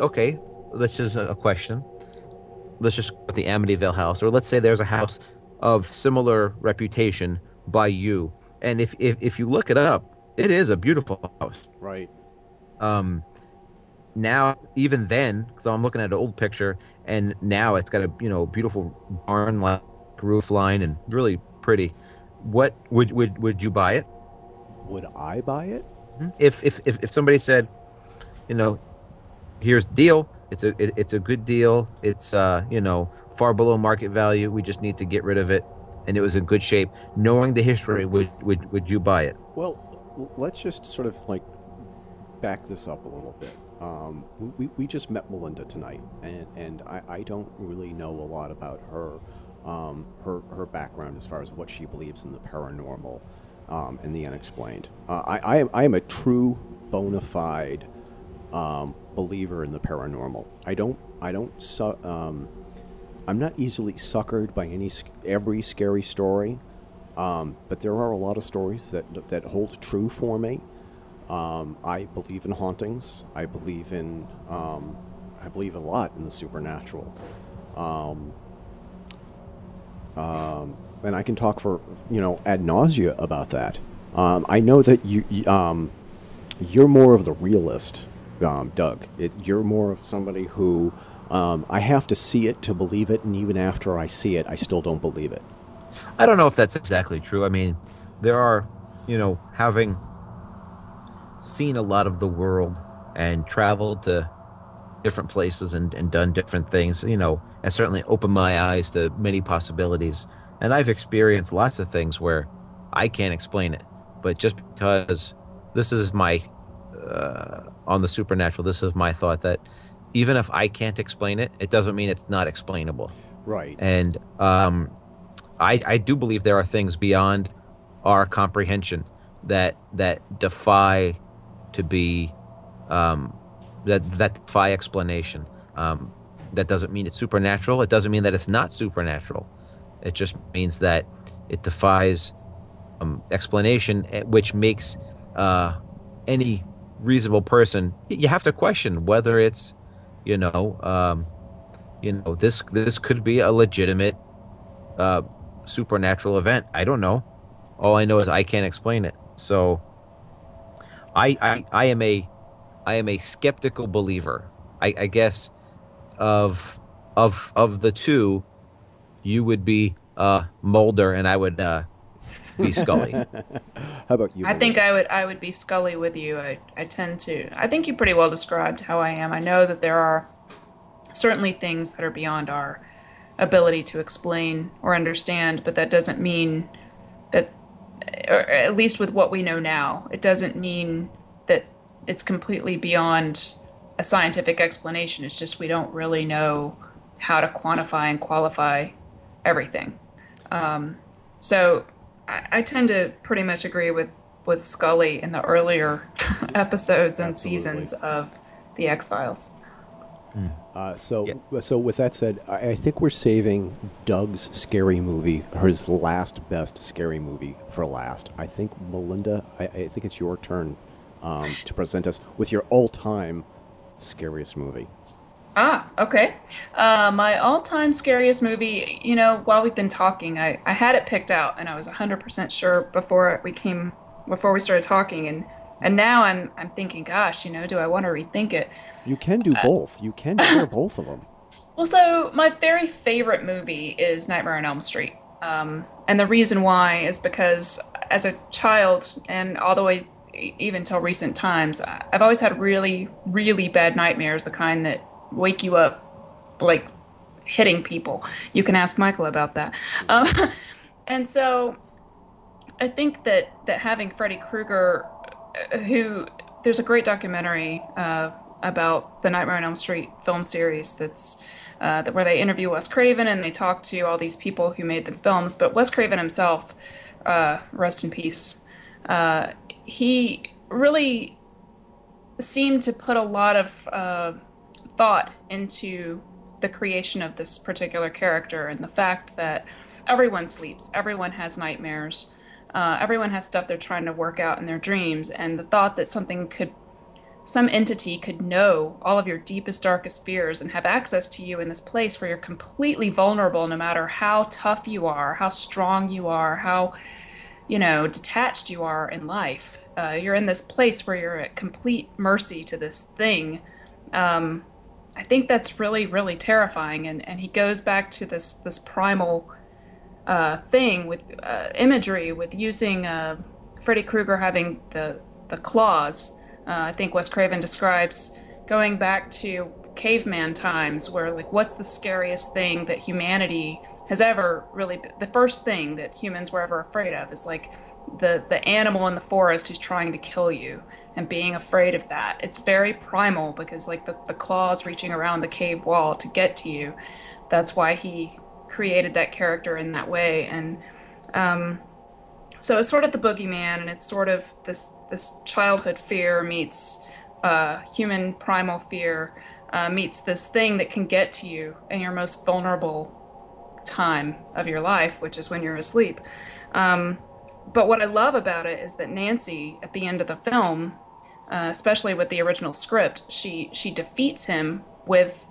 okay, let's just a question. Let's just go with the Amityville house, or let's say there's a house of similar reputation by you, and if if, if you look it up, it is a beautiful house. Right. um now even then because i'm looking at an old picture and now it's got a you know beautiful barn like roof line and really pretty what would would would you buy it Would I buy it? If if if, if somebody said you know here's the deal. It's a it, it's a good deal. It's uh you know far below market value. We just need to get rid of it. And it was in good shape. Knowing the history would would would you buy it? Well, let's just sort of like back this up a little bit. Um, we, we just met Melinda tonight, and, and I, I don't really know a lot about her, um, her, her background as far as what she believes in the paranormal um, and the unexplained. Uh, I, I, am, I am a true bona fide um, believer in the paranormal. I don't, I don't, su- um, I'm not easily suckered by any every scary story. Um, but there are a lot of stories that that hold true for me. Um, I believe in hauntings. I believe in um, I believe a lot in the supernatural. Um, um, and I can talk for you know ad nausea about that. Um, I know that you you, um, you're more of the realist, um, Doug. It, you're more of somebody who um, I have to see it to believe it, and even after I see it, I still don't believe it. I don't know if that's exactly true. I mean, there are, you know, having seen a lot of the world and traveled to different places and, and done different things, you know, has certainly opened my eyes to many possibilities. And I've experienced lots of things where I can't explain it, but just because this is my, uh, on the supernatural, this is my thought that even if I can't explain it, it doesn't mean it's not explainable Right. and um, I, I do believe there are things beyond our comprehension that that defy to be um, that that defy explanation. Um, that doesn't mean it's supernatural. It doesn't mean that it's not supernatural. It just means that it defies um, explanation, eh, which makes uh, any reasonable person. You have to question whether it's, you know, um, you know, this this could be a legitimate uh, supernatural event. I don't know. All I know is I can't explain it. So, I I, I am a I am a skeptical believer. I, I guess of of of the two, you would be uh, Mulder and I would uh, be Scully. *laughs* How about you? I think I would I would be Scully with you. I, I tend to I think you pretty well described how I am. I know that there are certainly things that are beyond our ability to explain or understand, but that doesn't mean that or at least with what we know now, it doesn't mean that it's completely beyond a scientific explanation. It's just we don't really know how to quantify and qualify everything. Um, so I, I tend to pretty much agree with with Scully in the earlier *laughs* episodes and Absolutely. seasons of the X Files. Uh, so, so with that said, I, I think we're saving Doug's scary movie, his last best scary movie, for last. I think Melinda, I, I think it's your turn um, to present us with your all-time scariest movie. Ah, okay. Uh, my all-time scariest movie. You know, while we've been talking, I, I had it picked out, and I was 100% sure before we came, before we started talking, and and now I'm I'm thinking, gosh, you know, do I want to rethink it? You can do both. You can share *laughs* both of them. Well, so my very favorite movie is Nightmare on Elm Street. Um, and the reason why is because as a child and all the way even till recent times, I've always had really, really bad nightmares, the kind that wake you up like hitting people. You can ask Michael about that. Um, *laughs* and so I think that, that having Freddy Krueger, uh, who there's a great documentary uh, about the Nightmare on Elm Street film series that's uh, that where they interview Wes Craven and they talk to all these people who made the films. But Wes Craven himself, uh, rest in peace, uh, he really seemed to put a lot of uh, thought into the creation of this particular character and the fact that everyone sleeps, everyone has nightmares, uh, everyone has stuff they're trying to work out in their dreams, and the thought that something could some entity could know all of your deepest, darkest fears and have access to you in this place where you're completely vulnerable no matter how tough you are, how strong you are, how, you know, detached you are in life. Uh, you're in this place where you're at complete mercy to this thing. Um, I think that's really, really terrifying. And, and he goes back to this, this primal uh, thing with uh, imagery, with using uh, Freddy Krueger having the, the claws uh, I think Wes Craven describes going back to caveman times, where like, what's the scariest thing that humanity has ever really? The first thing that humans were ever afraid of is like the the animal in the forest who's trying to kill you and being afraid of that. It's very primal because like the, the claws reaching around the cave wall to get to you. That's why he created that character in that way. And um, so it's sort of the boogeyman, and it's sort of this this childhood fear meets uh, human primal fear uh, meets this thing that can get to you in your most vulnerable time of your life, which is when you're asleep. Um, but what I love about it is that Nancy, at the end of the film, uh, especially with the original script, she she defeats him with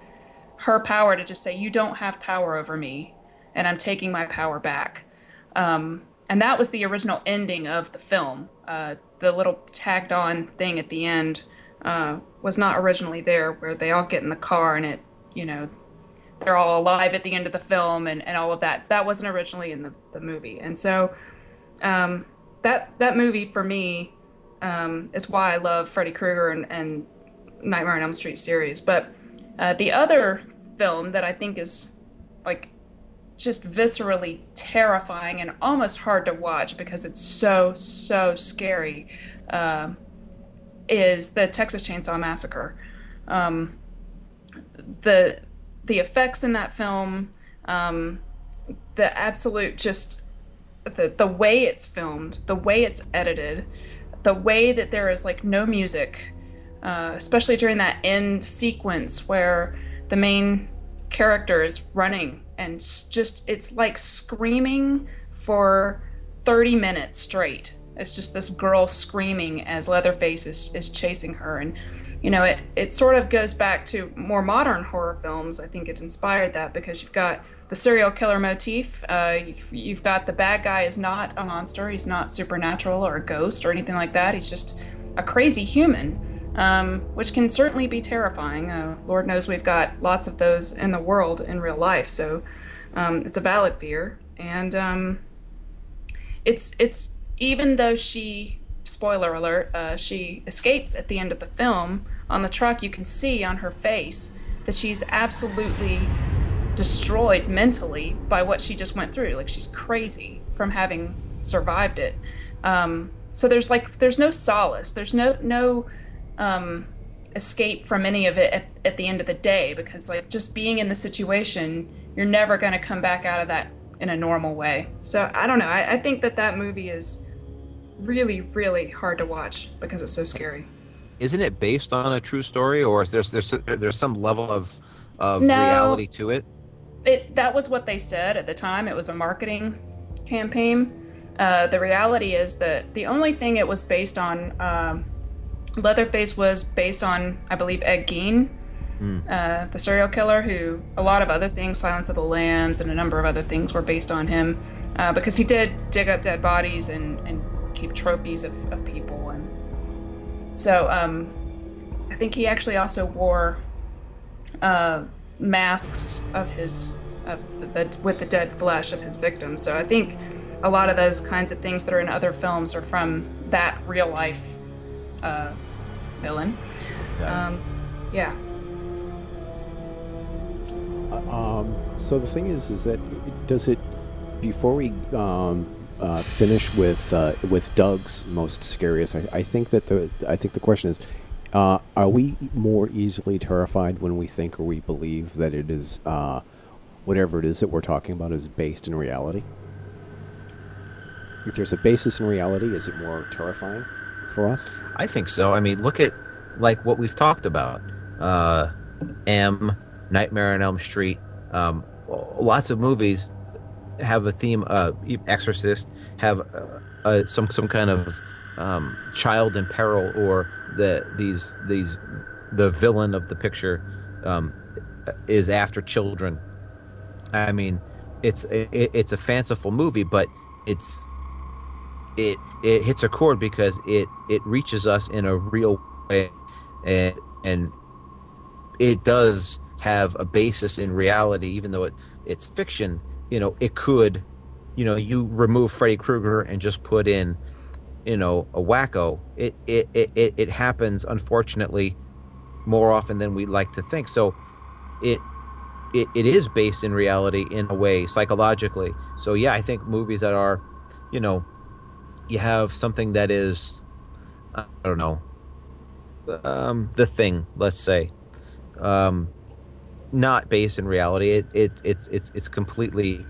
her power to just say, "You don't have power over me, and I'm taking my power back." Um, and that was the original ending of the film. Uh, the little tagged on thing at the end uh, was not originally there, where they all get in the car and it, you know, they're all alive at the end of the film and, and all of that. That wasn't originally in the, the movie. And so um, that that movie for me um, is why I love Freddy Krueger and, and Nightmare on Elm Street series. But uh, the other film that I think is like just viscerally terrifying and almost hard to watch because it's so so scary uh, is the Texas Chainsaw Massacre. Um, the the effects in that film, um, the absolute just the the way it's filmed, the way it's edited, the way that there is like no music, uh, especially during that end sequence where the main character is running and just it's like screaming for 30 minutes straight. It's just this girl screaming as Leatherface is, is chasing her. And, you know, it, it sort of goes back to more modern horror films. I think it inspired that because you've got the serial killer motif. Uh, you've, got the bad guy is not a monster, he's not supernatural or a ghost or anything like that. He's just a crazy human. Um, which can certainly be terrifying. Uh, Lord knows we've got lots of those in the world in real life, so um, it's a valid fear. And um, it's it's even though she spoiler alert uh, she escapes at the end of the film on the truck, you can see on her face that she's absolutely destroyed mentally by what she just went through. Like she's crazy from having survived it. Um, so there's like there's no solace. There's no no um, escape from any of it at, at the end of the day because like just being in the situation, you're never going to come back out of that in a normal way. So I don't know. I, I think that that movie is really really hard to watch because it's so scary. Isn't it based on a true story, or is there's there's there's some level of of No. reality to it? It that was what they said at the time. It was a marketing campaign. Uh, the reality is that the only thing it was based on, um, Leatherface was based on, I believe, Ed Gein, uh, the serial killer, who a lot of other things, Silence of the Lambs, and a number of other things were based on him, uh, because he did dig up dead bodies and, and keep trophies of, of people. And so um, I think he actually also wore uh, masks of his of the, the with the dead flesh of his victims. So I think a lot of those kinds of things that are in other films are from that real life uh, villain. Um, yeah. Um, so the thing is, is that does it before we um, uh, finish with uh, with Doug's most scariest? I, I think that the I think the question is, uh, are we more easily terrified when we think or we believe that it is uh, whatever it is that we're talking about is based in reality? If there's a basis in reality, is it more terrifying for us? I think so. I mean, look at like what we've talked about. Uh, M, Nightmare on Elm Street. Um, lots of movies have a theme. Uh, Exorcist have uh, uh, some some kind of um, child in peril, or the these these the villain of the picture um, is after children. I mean, it's it, it's a fanciful movie, but it's it it hits a chord because it it reaches us in a real way and and it does have a basis in reality even though it it's fiction you know it could you know you remove Freddy Krueger and just put in you know a wacko it it it, it, happens unfortunately more often than we like to think. So it it, it is based in reality in a way psychologically. So yeah i think movies that are you know you have something that is i don't know um, the thing let's say um, not based in reality. It, it it's it's it's completely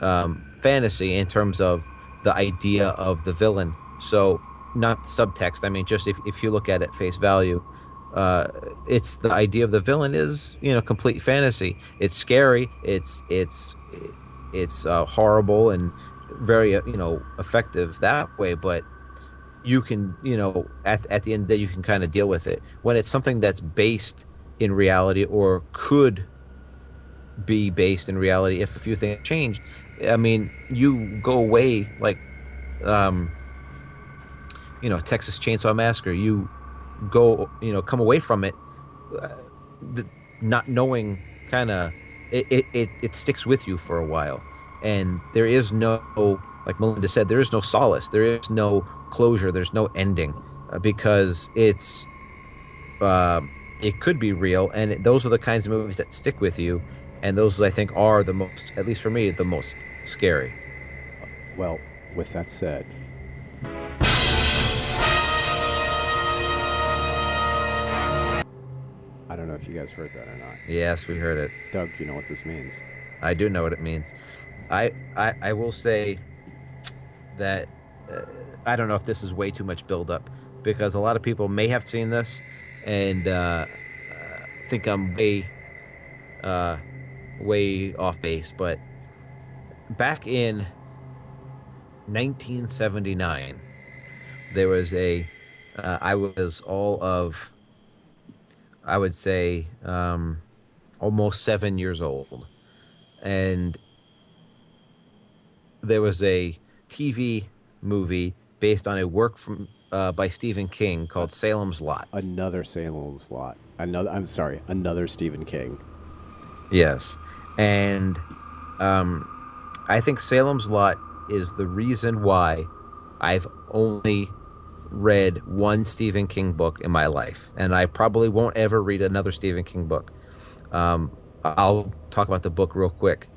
um, fantasy in terms of the idea of the villain so not subtext i mean just if, if you look at it face value uh, it's the idea of the villain is you know complete fantasy. It's scary it's it's it's uh, horrible and very uh, you know effective that way but you can you know at, at the end day you can kind of deal with it. When it's something that's based in reality or could be based in reality if a few things changed i mean you go away like um you know texas chainsaw massacre you go you know come away from it uh, the, not knowing kind of it, it, it, it sticks with you for a while. And there is no like melinda said there is no solace there is no closure there's no ending uh, because it's uh, it could be real and it, those are the kinds of movies that stick with you and those i think are the most at least for me the most scary. Well, with that said, if you guys heard that or not. yes we heard it Doug, you know what this means. I do know what it means. I I, I will say that uh, I don't know if this is way too much buildup because a lot of people may have seen this and uh, uh, think I'm way uh, way off base, but back in 1979, there was a uh, I was all of I would say um, almost seven years old and there was a TV movie based on a work from uh, by Stephen King called Salem's Lot. Another Salem's Lot. Another. I'm sorry. Another Stephen King. Yes, and um, I think Salem's Lot is the reason why I've only read one Stephen King book in my life, and I probably won't ever read another Stephen King book. Um, I'll talk about the book real quick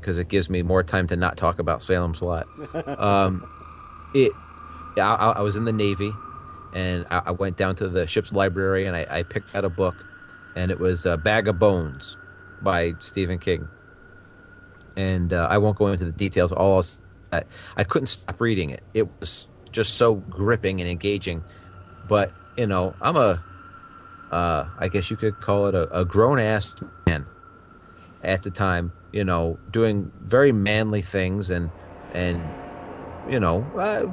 because it gives me more time to not talk about Salem's Lot. *laughs* Um, it, I, I was in the Navy, and I, I went down to the ship's library and I, I picked out a book, and it was uh, Bag of Bones by Stephen King. And uh, I won't go into the details. All I'll s- I, I couldn't stop reading it. It was just so gripping and engaging. But you know, I'm a, uh, I guess you could call it a, a grown ass man at the time. You know, doing very manly things and and you know, uh,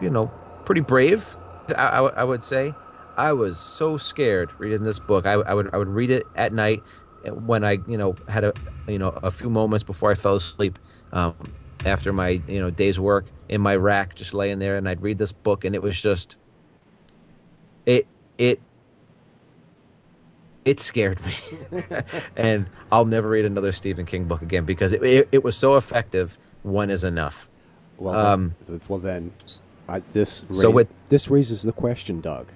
you know, pretty brave. I, I, I would say. I was so scared reading this book. I, I would I would read it at night when I you know had a you know a few moments before I fell asleep um, after my you know day's work in my rack, just laying there, and I'd read this book, and it was just it it it scared me, *laughs* and I'll never read another Stephen King book again because it it, it was so effective. One is enough. Well, Um, then, well then, I, this So ra- this raises the question, Doug.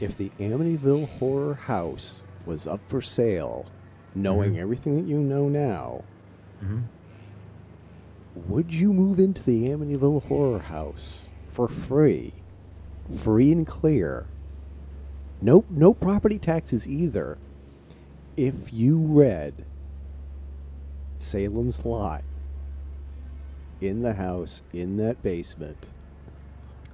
If the Amityville Horror House was up for sale, knowing everything that you know now, Mhm. Would you move into the Amityville Horror House for free, free and clear? Nope, no property taxes either. If you read Salem's Lot in the house in that basement,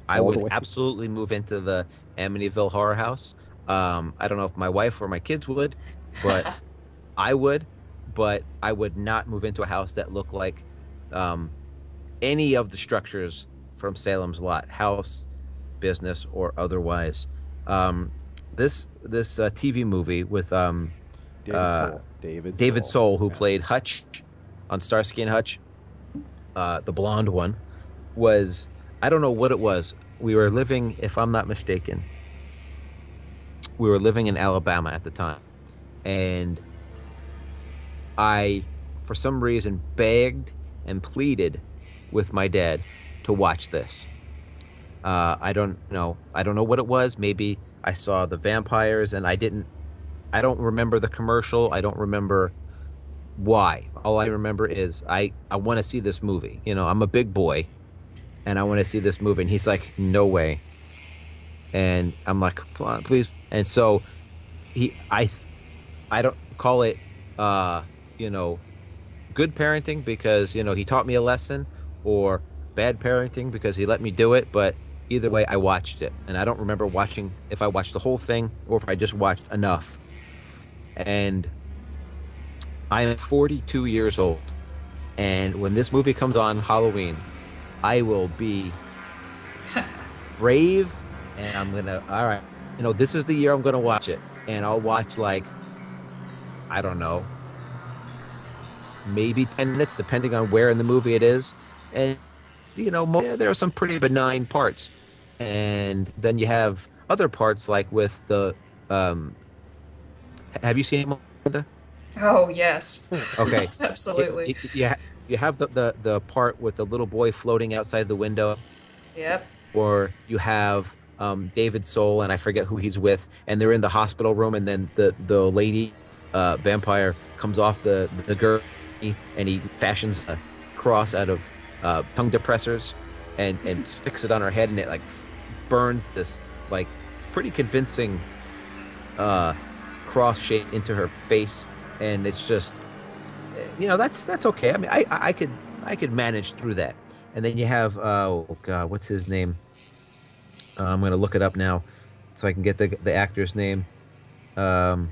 I would absolutely move into the Amityville Horror House. Um, I don't know if my wife or my kids would, but *laughs* I would. But I would not move into a house that looked like um, any of the structures from Salem's Lot, house, business, or otherwise. Um, this this uh, TV movie with um, David Uh, Soul. David David Soul, who Yeah. played Hutch on Starsky and Hutch, uh, the blonde one, was I don't know what it was. We were living, if I'm not mistaken, we were living in Alabama at the time, and I, for some reason, begged and pleaded with my dad to watch this. Uh, I don't know. I don't know what it was. Maybe I saw the vampires and I didn't. I don't remember the commercial. I don't remember why. All I remember is I I want to see this movie. You know, I'm a big boy, and I want to see this movie. And he's like, no way. And I'm like, please. And so he I I don't call it uh you know good parenting because you know he taught me a lesson or bad parenting because he let me do it but either way i watched it. And i don't remember watching if i watched the whole thing or if i just watched enough. And i am 42 years old. And when this movie comes on halloween i will be *laughs* brave and i'm gonna all right you know this is the year i'm gonna watch it. And i'll watch like i don't know maybe 10 minutes depending on where in the movie it is and you know there are some pretty benign parts and then you have other parts like with the um have you seen Melinda? Oh yes, *laughs* okay *laughs* absolutely. It- it- you, you have the, the the part with the little boy floating outside the window Yep. or you have um, David Soul and I forget who he's with, and they're in the hospital room, and then the the lady uh, vampire comes off the the gurney, and he fashions a cross out of uh, tongue depressors, and and *laughs* sticks it on her head, and it like burns this like pretty convincing uh, cross shape into her face, and it's just you know that's that's okay. I mean, I I I could I could manage through that. And then you have uh, oh god, what's his name? Uh, I'm gonna look it up now, so I can get the the actor's name. Um,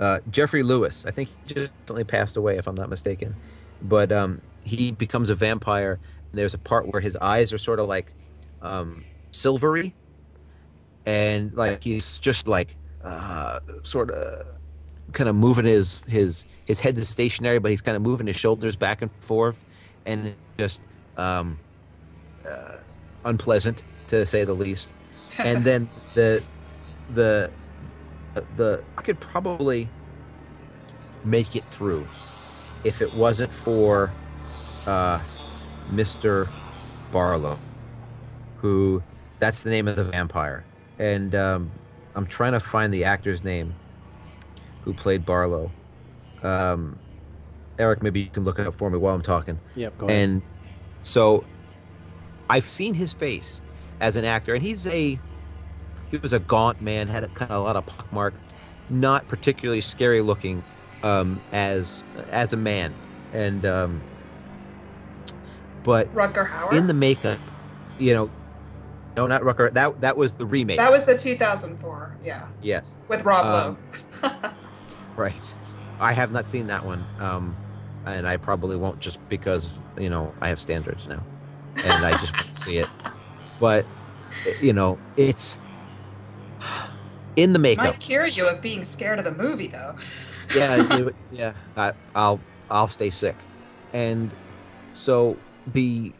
uh, Geoffrey Lewis. I think he just recently passed away, if I'm not mistaken. But um, he becomes a vampire. And there's a part where his eyes are sort of like um, silvery, and like he's just like uh, sort of kind of moving his his his head is stationary, but he's kind of moving his shoulders back and forth, and just um, uh, unpleasant to say the least. And then the the the I could probably make it through if it wasn't for uh, Mr. Barlow, who that's the name of the vampire, and um, I'm trying to find the actor's name who played Barlow. Um, Eric, maybe you can look it up for me while I'm talking. Yep, go ahead. And so I've seen his face as an actor, and he's a he was a gaunt man, had a kind of a lot of pockmark, not particularly scary looking um, as as a man, and um, but Rutger Hauer. in the makeup, you know, no, not Rutger. That that was the remake. that was the 2004. Yeah, yes, with Rob Um, Lowe. *laughs* right. I have not seen that one, um, and I probably won't just because you know I have standards now, and I just won't see it. But you know, it's in the makeup. Might cure you of being scared of the movie, though. yeah, *laughs* yeah. I, I'll I'll stay sick, and so the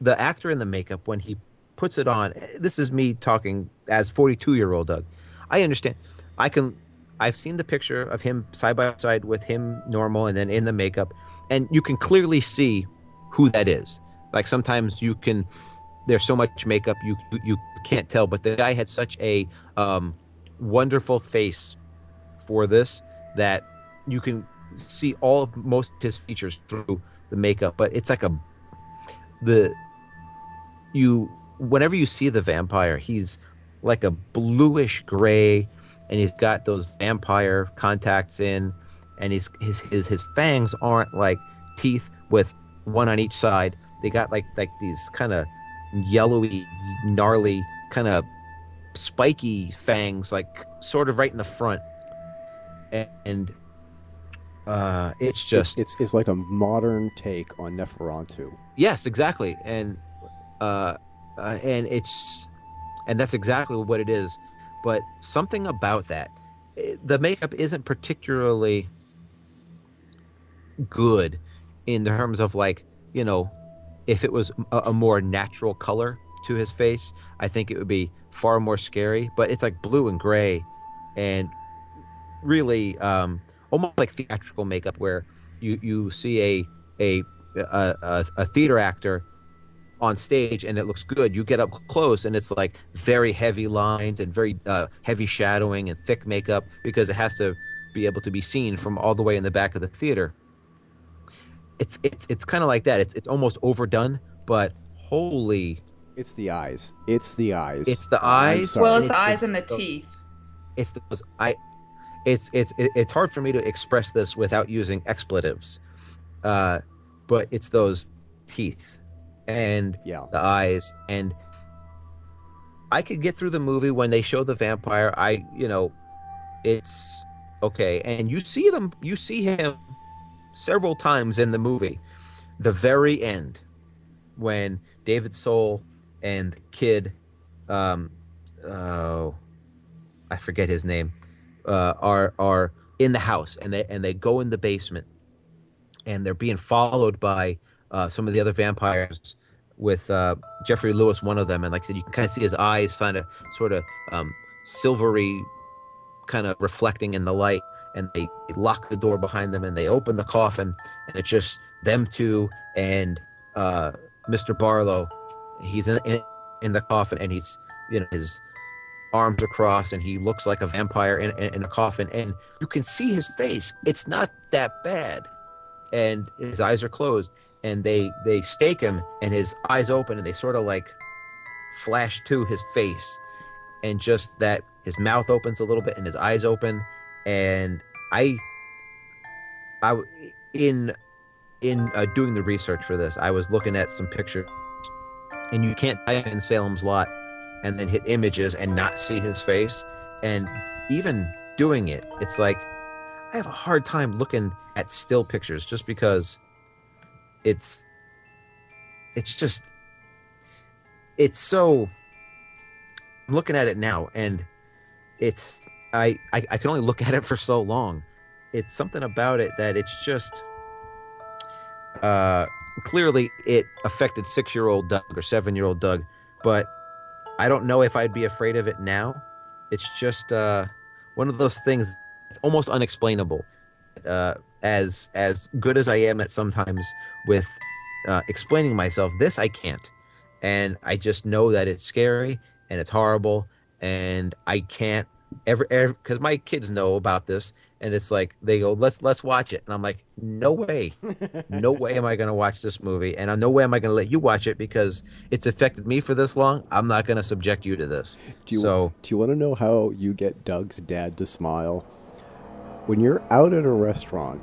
the actor in the makeup when he puts it on. This is me talking as forty two year old Doug. I understand. I can. I've seen the picture of him side by side with him normal and then in the makeup, and you can clearly see who that is. Like sometimes you can. There's so much makeup you you, you can't tell, but the guy had such a um, wonderful face for this that you can see all of most of his features through the makeup but it's like a the you whenever you see the vampire he's like a bluish gray and he's got those vampire contacts in and he's his his, his fangs aren't like teeth with one on each side. They got like like these kind of yellowy gnarly kind of spiky fangs like sort of right in the front. And uh it's just it's, it's like a modern take on Nosferatu. yes exactly. And uh, uh and it's and that's exactly what it is. But something about that eh, the makeup isn't particularly good in terms of like you know if it was a, a more natural color to his face i think it would be far more scary but it's like blue and gray and really um almost like theatrical makeup where you you see a a a, a, theater actor on stage and it looks good. You get up close and it's like very heavy lines and very uh, heavy shadowing and thick makeup because it has to be able to be seen from all the way in the back of the theater. It's it's it's kind of like that. It's it's almost overdone but holy It's the eyes. It's the eyes. It's the eyes? well, it's the eyes the- and the those- teeth. it's those i it's it's it's hard for me to express this without using expletives uh but it's those teeth and yeah. the eyes and i could get through the movie when they show the vampire i you know it's okay and you see them you see him several times in the movie the very end when david soul and kid um oh i forget his name uh are are in the house and they and they go in the basement and they're being followed by uh, some of the other vampires with uh, Geoffrey Lewis, one of them, and like I said, you can kind of see his eyes kind of sort of um, silvery, kind of reflecting in the light. And they lock the door behind them, and they open the coffin, and it's just them two and uh, Mr. Barlow. He's in, in in the coffin, and he's you know his arms are crossed, and he looks like a vampire in, in, in a coffin, and you can see his face. It's not that bad, and his eyes are closed and they they stake him and his eyes open and they sort of like flash to his face. And just that his mouth opens a little bit and his eyes open. And i i in in uh, doing the research for this i was looking at some pictures and you can't type in salem's lot and then hit images and not see his face. And even doing it it's like i have a hard time looking at still pictures just because it's it's just it's so i'm looking at it now and it's I, I i can only look *laughs* at it for so long. It's something about it that it's just uh clearly it affected six year old doug or seven year old doug but i don't know if i'd be afraid of it now. It's just uh one of those things it's almost unexplainable uh as as good as i am at sometimes with uh, explaining myself this i can't. And i just know that it's scary and it's horrible and i can't ever because my kids know about this and it's like they go let's let's watch it. And i'm like no way. No way am i going to watch this movie and uh, no way am i going to let you watch it because it's affected me for this long. I'm not going to subject you to this. Do you, so do you want to know how you get Doug's dad to smile? When you're out at a restaurant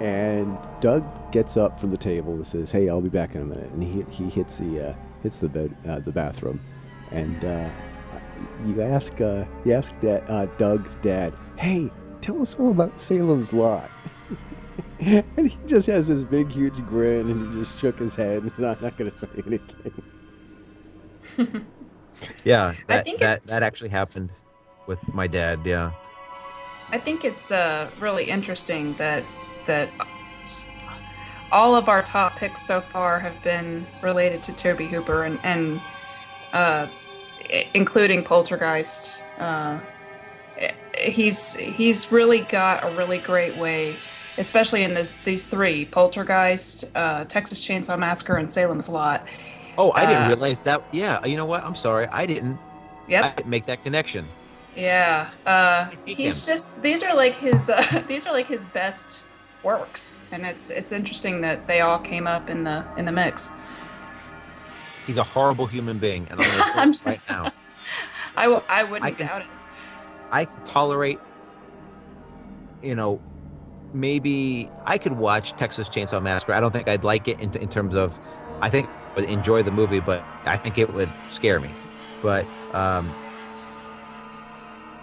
and Doug gets up from the table and says, "Hey, I'll be back in a minute," and he he hits the uh, hits the bed uh, the bathroom, and uh, you ask uh, you ask da- uh, Doug's dad, "Hey, tell us all about Salem's Lot." *laughs* and he just has this big, huge grin, and he just shook his head. and He's not, not going to say anything. *laughs* Yeah, I that think that, that actually happened with my dad. Yeah. I think it's uh, really interesting that that all of our top picks so far have been related to Tobe Hooper and and uh, including Poltergeist. Uh, i- he's he's really got a really great way, especially in this these three Poltergeist, uh, Texas Chainsaw Massacre, and Salem's Lot. Oh, I didn't Uh, realize that. Yeah, you know what? I'm sorry. I didn't. Yep. I didn't make that connection. Yeah, uh, he's him. just these are like his uh, *laughs* these are like his best works, and it's it's interesting that they all came up in the in the mix. He's a horrible human being, and I'm going *laughs* to say right now. I, w- I wouldn't I can- doubt it. I tolerate, you know, maybe I could watch Texas Chainsaw Massacre. I don't think I'd like it in, in terms of, I think I would enjoy the movie, but I think it would scare me. But um,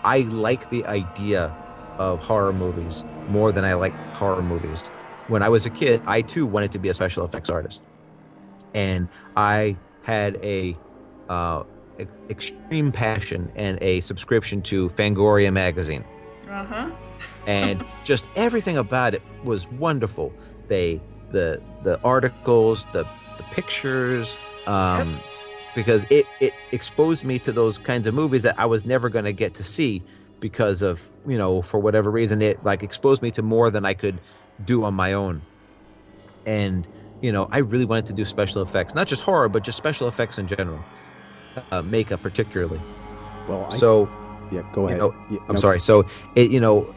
I like the idea of horror movies more than I like horror movies. When I was a kid, I too wanted to be a special effects artist, and I had a uh, extreme passion and a subscription to Fangoria magazine Uh huh. and *laughs* just everything about it was wonderful. They the the articles, the the pictures, um, because it it exposed me to those kinds of movies that I was never going to get to see because of you know for whatever reason it like exposed me to more than I could do on my own. And you know I really wanted to do special effects, not just horror, but just special effects in general, uh, makeup particularly. Well, I, So yeah, go you ahead. know, Yeah, I'm no, sorry. So it, you know,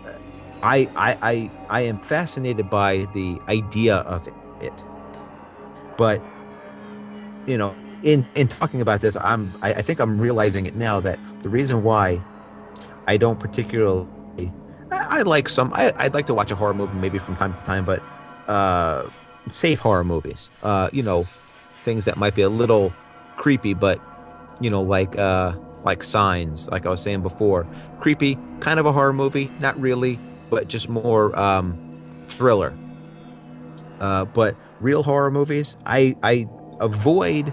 I, I, I, I am fascinated by the idea of it, but you know, in in talking about this, I'm, I, I think I'm realizing it now that the reason why I don't particularly, I, I like some, I, I'd like to watch a horror movie maybe from time to time, but uh, safe horror movies, uh, you know, things that might be a little creepy, but you know, like uh, like Signs, like I was saying before, creepy, kind of a horror movie, not really, but just more um, thriller. Uh, but real horror movies, I I avoid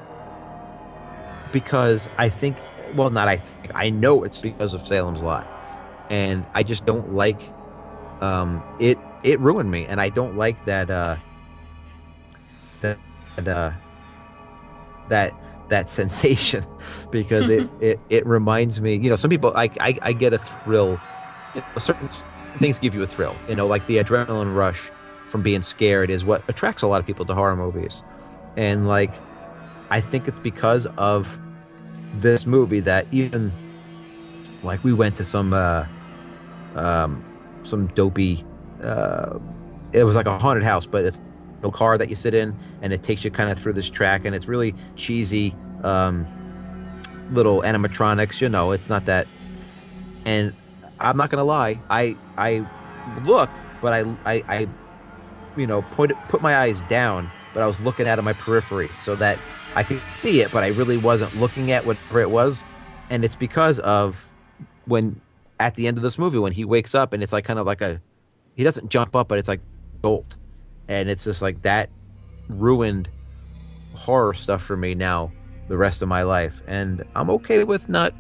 because I think, well, not I think, I know it's because of Salem's Lot, and I just don't like um, it. It ruined me, and I don't like that. Uh, that uh, that that sensation *laughs* because it, *laughs* it it reminds me you know some people I, I i get a thrill you know, certain things give you a thrill you know like the adrenaline rush from being scared is what attracts a lot of people to horror movies. And like i think it's because of this movie that even like we went to some uh um some dopey uh it was like a haunted house but it's a car that you sit in and it takes you kind of through this track and it's really cheesy um little animatronics you know it's not that and i'm not gonna lie i i looked but i i, I you know put put my eyes down but i was looking out of my periphery so that i could see it but i really wasn't looking at whatever it was and it's because of when at the end of this movie when he wakes up and it's like kind of like a he doesn't jump up but it's like gold and it's just like that ruined horror stuff for me now the rest of my life and i'm okay with not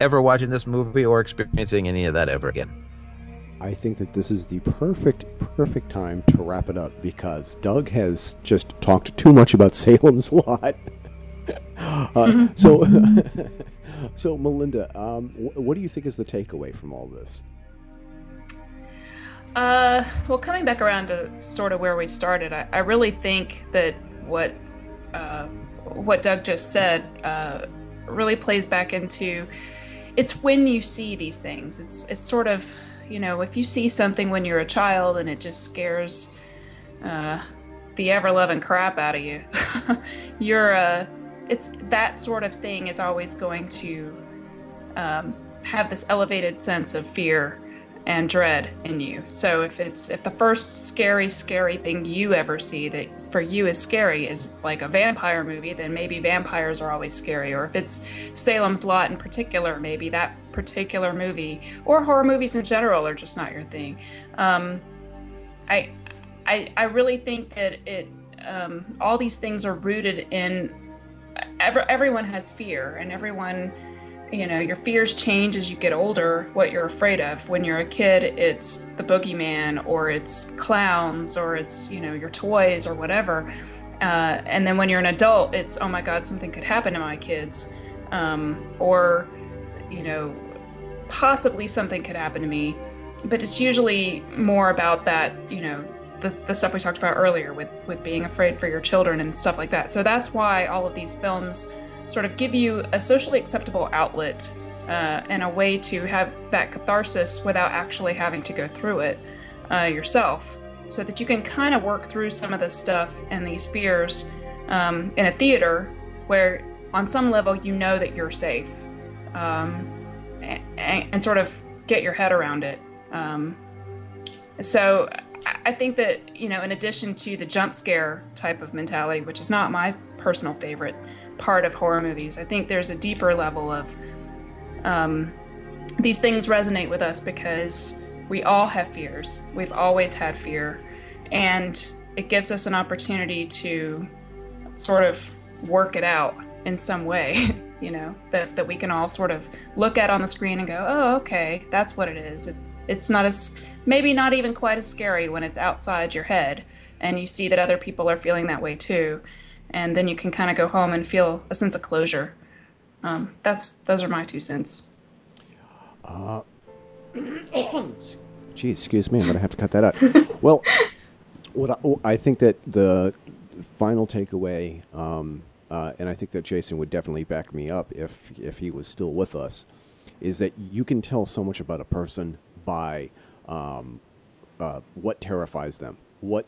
ever watching this movie or experiencing any of that ever again I think that this is the perfect, perfect time to wrap it up because Doug has just talked too much about *laughs* Salem's Lot. *laughs* uh, so, *laughs* so Melinda, um, wh- what do you think is the takeaway from all this? Uh, well, coming back around to sort of where we started, I, I really think that what uh, what Doug just said uh, really plays back into it's when you see these things. It's it's sort of you know if you see something when you're a child and it just scares uh, the ever loving crap out of you, *laughs* you're uh, it's that sort of thing is always going to um, have this elevated sense of fear and dread in you. So if it's if the first scary scary thing you ever see that for you is scary is like a vampire movie, then maybe vampires are always scary. Or if it's Salem's Lot in particular, maybe that particular movie or horror movies in general are just not your thing. Um, I, I I really think that it um, all these things are rooted in every, everyone has fear, and everyone, you know, your fears change as you get older. What you're afraid of when you're a kid, it's the boogeyman, or it's clowns, or it's you know your toys, or whatever. Uh, and then when you're an adult, it's oh my god, something could happen to my kids, um, or you know, possibly something could happen to me. But it's usually more about that, you know, the, the stuff we talked about earlier with with being afraid for your children and stuff like that. So that's why all of these films sort of give you a socially acceptable outlet uh, and a way to have that catharsis without actually having to go through it uh, yourself, so that you can kind of work through some of this stuff and these fears um, in a theater where, on some level, you know that you're safe, um, and, and, sort of get your head around it. Um, so I think that, you know, in addition to the jump scare type of mentality, which is not my personal favorite part of horror movies, I think there's a deeper level of um, these things resonate with us because we all have fears. We've always had fear. And it gives us an opportunity to sort of work it out in some way, *laughs* you know, that, that we can all sort of look at on the screen and go, oh, okay, that's what it is. It, it's not as maybe not even quite as scary when it's outside your head and you see that other people are feeling that way too and then you can kind of go home and feel a sense of closure. Um, that's those are my two cents. Uh, *coughs* excuse me i'm gonna have to cut that out. *laughs* Well what I, oh, I, think that the final takeaway um, uh, and i think that jason would definitely back me up if if he was still with us is that you can tell so much about a person by um, uh, what terrifies them, what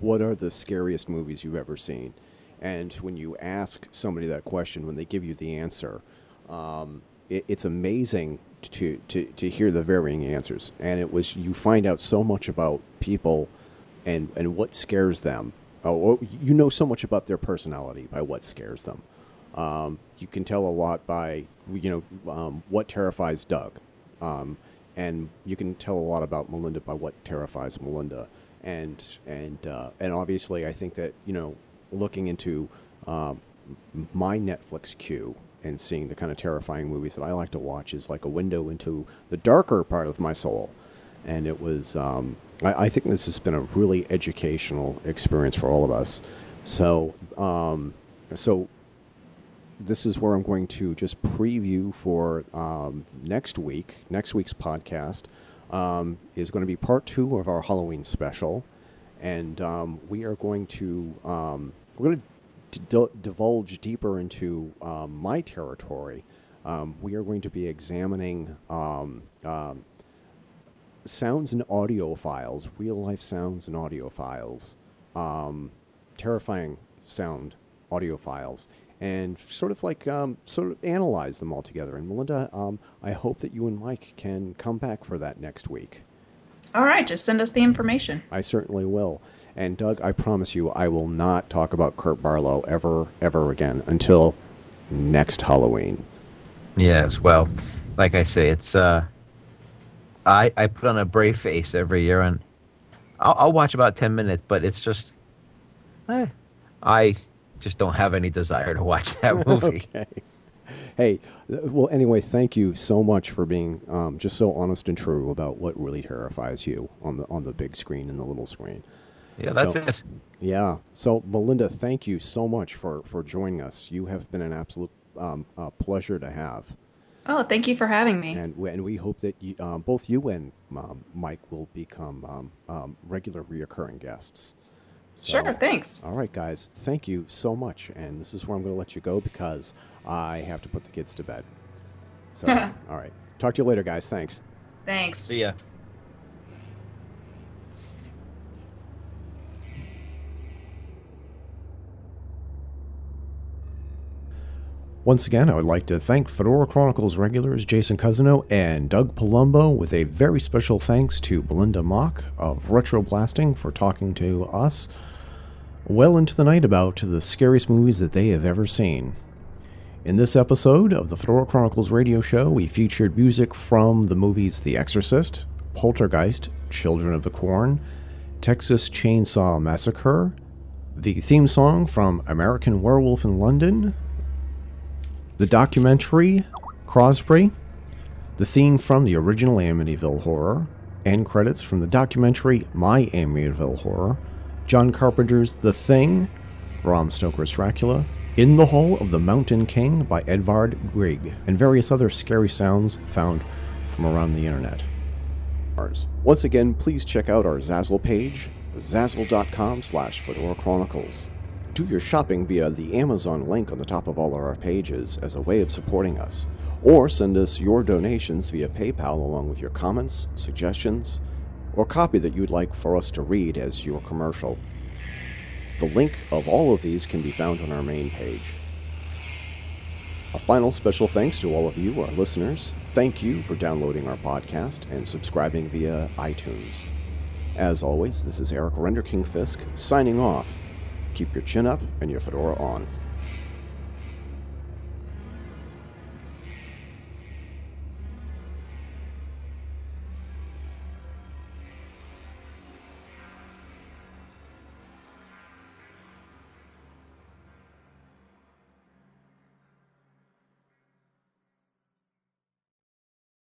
what are the scariest movies you've ever seen, and when you ask somebody that question, when they give you the answer, um, it, it's amazing to, to to hear the varying answers, and it was you find out so much about people, and and what scares them. Oh, you know so much about their personality by what scares them. Um, you can tell a lot by you know um, what terrifies Doug. Um, and you can tell a lot about Melinda by what terrifies Melinda, and and uh, and obviously I think that you know looking into um, my Netflix queue and seeing the kind of terrifying movies that I like to watch is like a window into the darker part of my soul, and it was um, I, I, think this has been a really educational experience for all of us. So um, so this is where I'm going to just preview for um, next week. Next week's podcast um, is going to be part two of our Halloween special, and um, we are going to um, we're going to d- divulge deeper into um, my territory. Um, we are going to be examining sounds and audio files, real life sounds and audio files, terrifying sound audio files and sort of like um, sort of analyze them all together. And Melinda, um, I hope that you and Mike can come back for that next week. All right, just send us the information. I certainly will. And Doug, I promise you, I will not talk about Kurt Barlow ever, ever again until next Halloween. Yes, well, like I say, it's uh, I I put on a brave face every year, and I'll, I'll watch about ten minutes, but it's just, eh, I just don't have any desire to watch that *laughs* movie. okay. Hey, well, anyway, thank you so much for being um, just so honest and true about what really terrifies you on the on the big screen and the little screen. Yeah, that's so, it. Yeah. So, Melinda, thank you so much for for joining us. You have been an absolute um, uh, pleasure to have. Oh, thank you for having me. And, and we hope that you, um, both you and um, Mike will become um, um, regular reoccurring guests. So, sure, thanks. All right, guys, thank you so much. And this is where I'm going to let you go because I have to put the kids to bed. So, *laughs* all right. Talk to you later, guys. Thanks. Thanks. See ya. Once again, I would like to thank Fedora Chronicles regulars Jason Cousineau and Doug Palumbo, with a very special thanks to Melinda Mock of Retroblasting for talking to us well into the night about the scariest movies that they have ever seen. In this episode of the Fedora Chronicles radio show, we featured music from the movies The Exorcist, Poltergeist, Children of the Corn, Texas Chainsaw Massacre, the theme song from American Werewolf in London, the documentary Cropsey, the theme from the original Amityville Horror, and credits from the documentary My Amityville Horror, John Carpenter's The Thing, Bram Stoker's Dracula, In the Hall of the Mountain King by Edvard Grieg, and various other scary sounds found from around the internet. Once again, please check out our Zazzle page, zazzle.com slash Fedora Chronicles. Do your shopping via the Amazon link on the top of all of our pages as a way of supporting us, or send us your donations via PayPal along with your comments, suggestions, or copy that you'd like for us to read as your commercial. The link of all of these can be found on our main page. A final special thanks to all of you, our listeners. Thank you for downloading our podcast and subscribing via iTunes. As always, this is Eric Renderking Fisk signing off. Keep your chin up and your fedora on.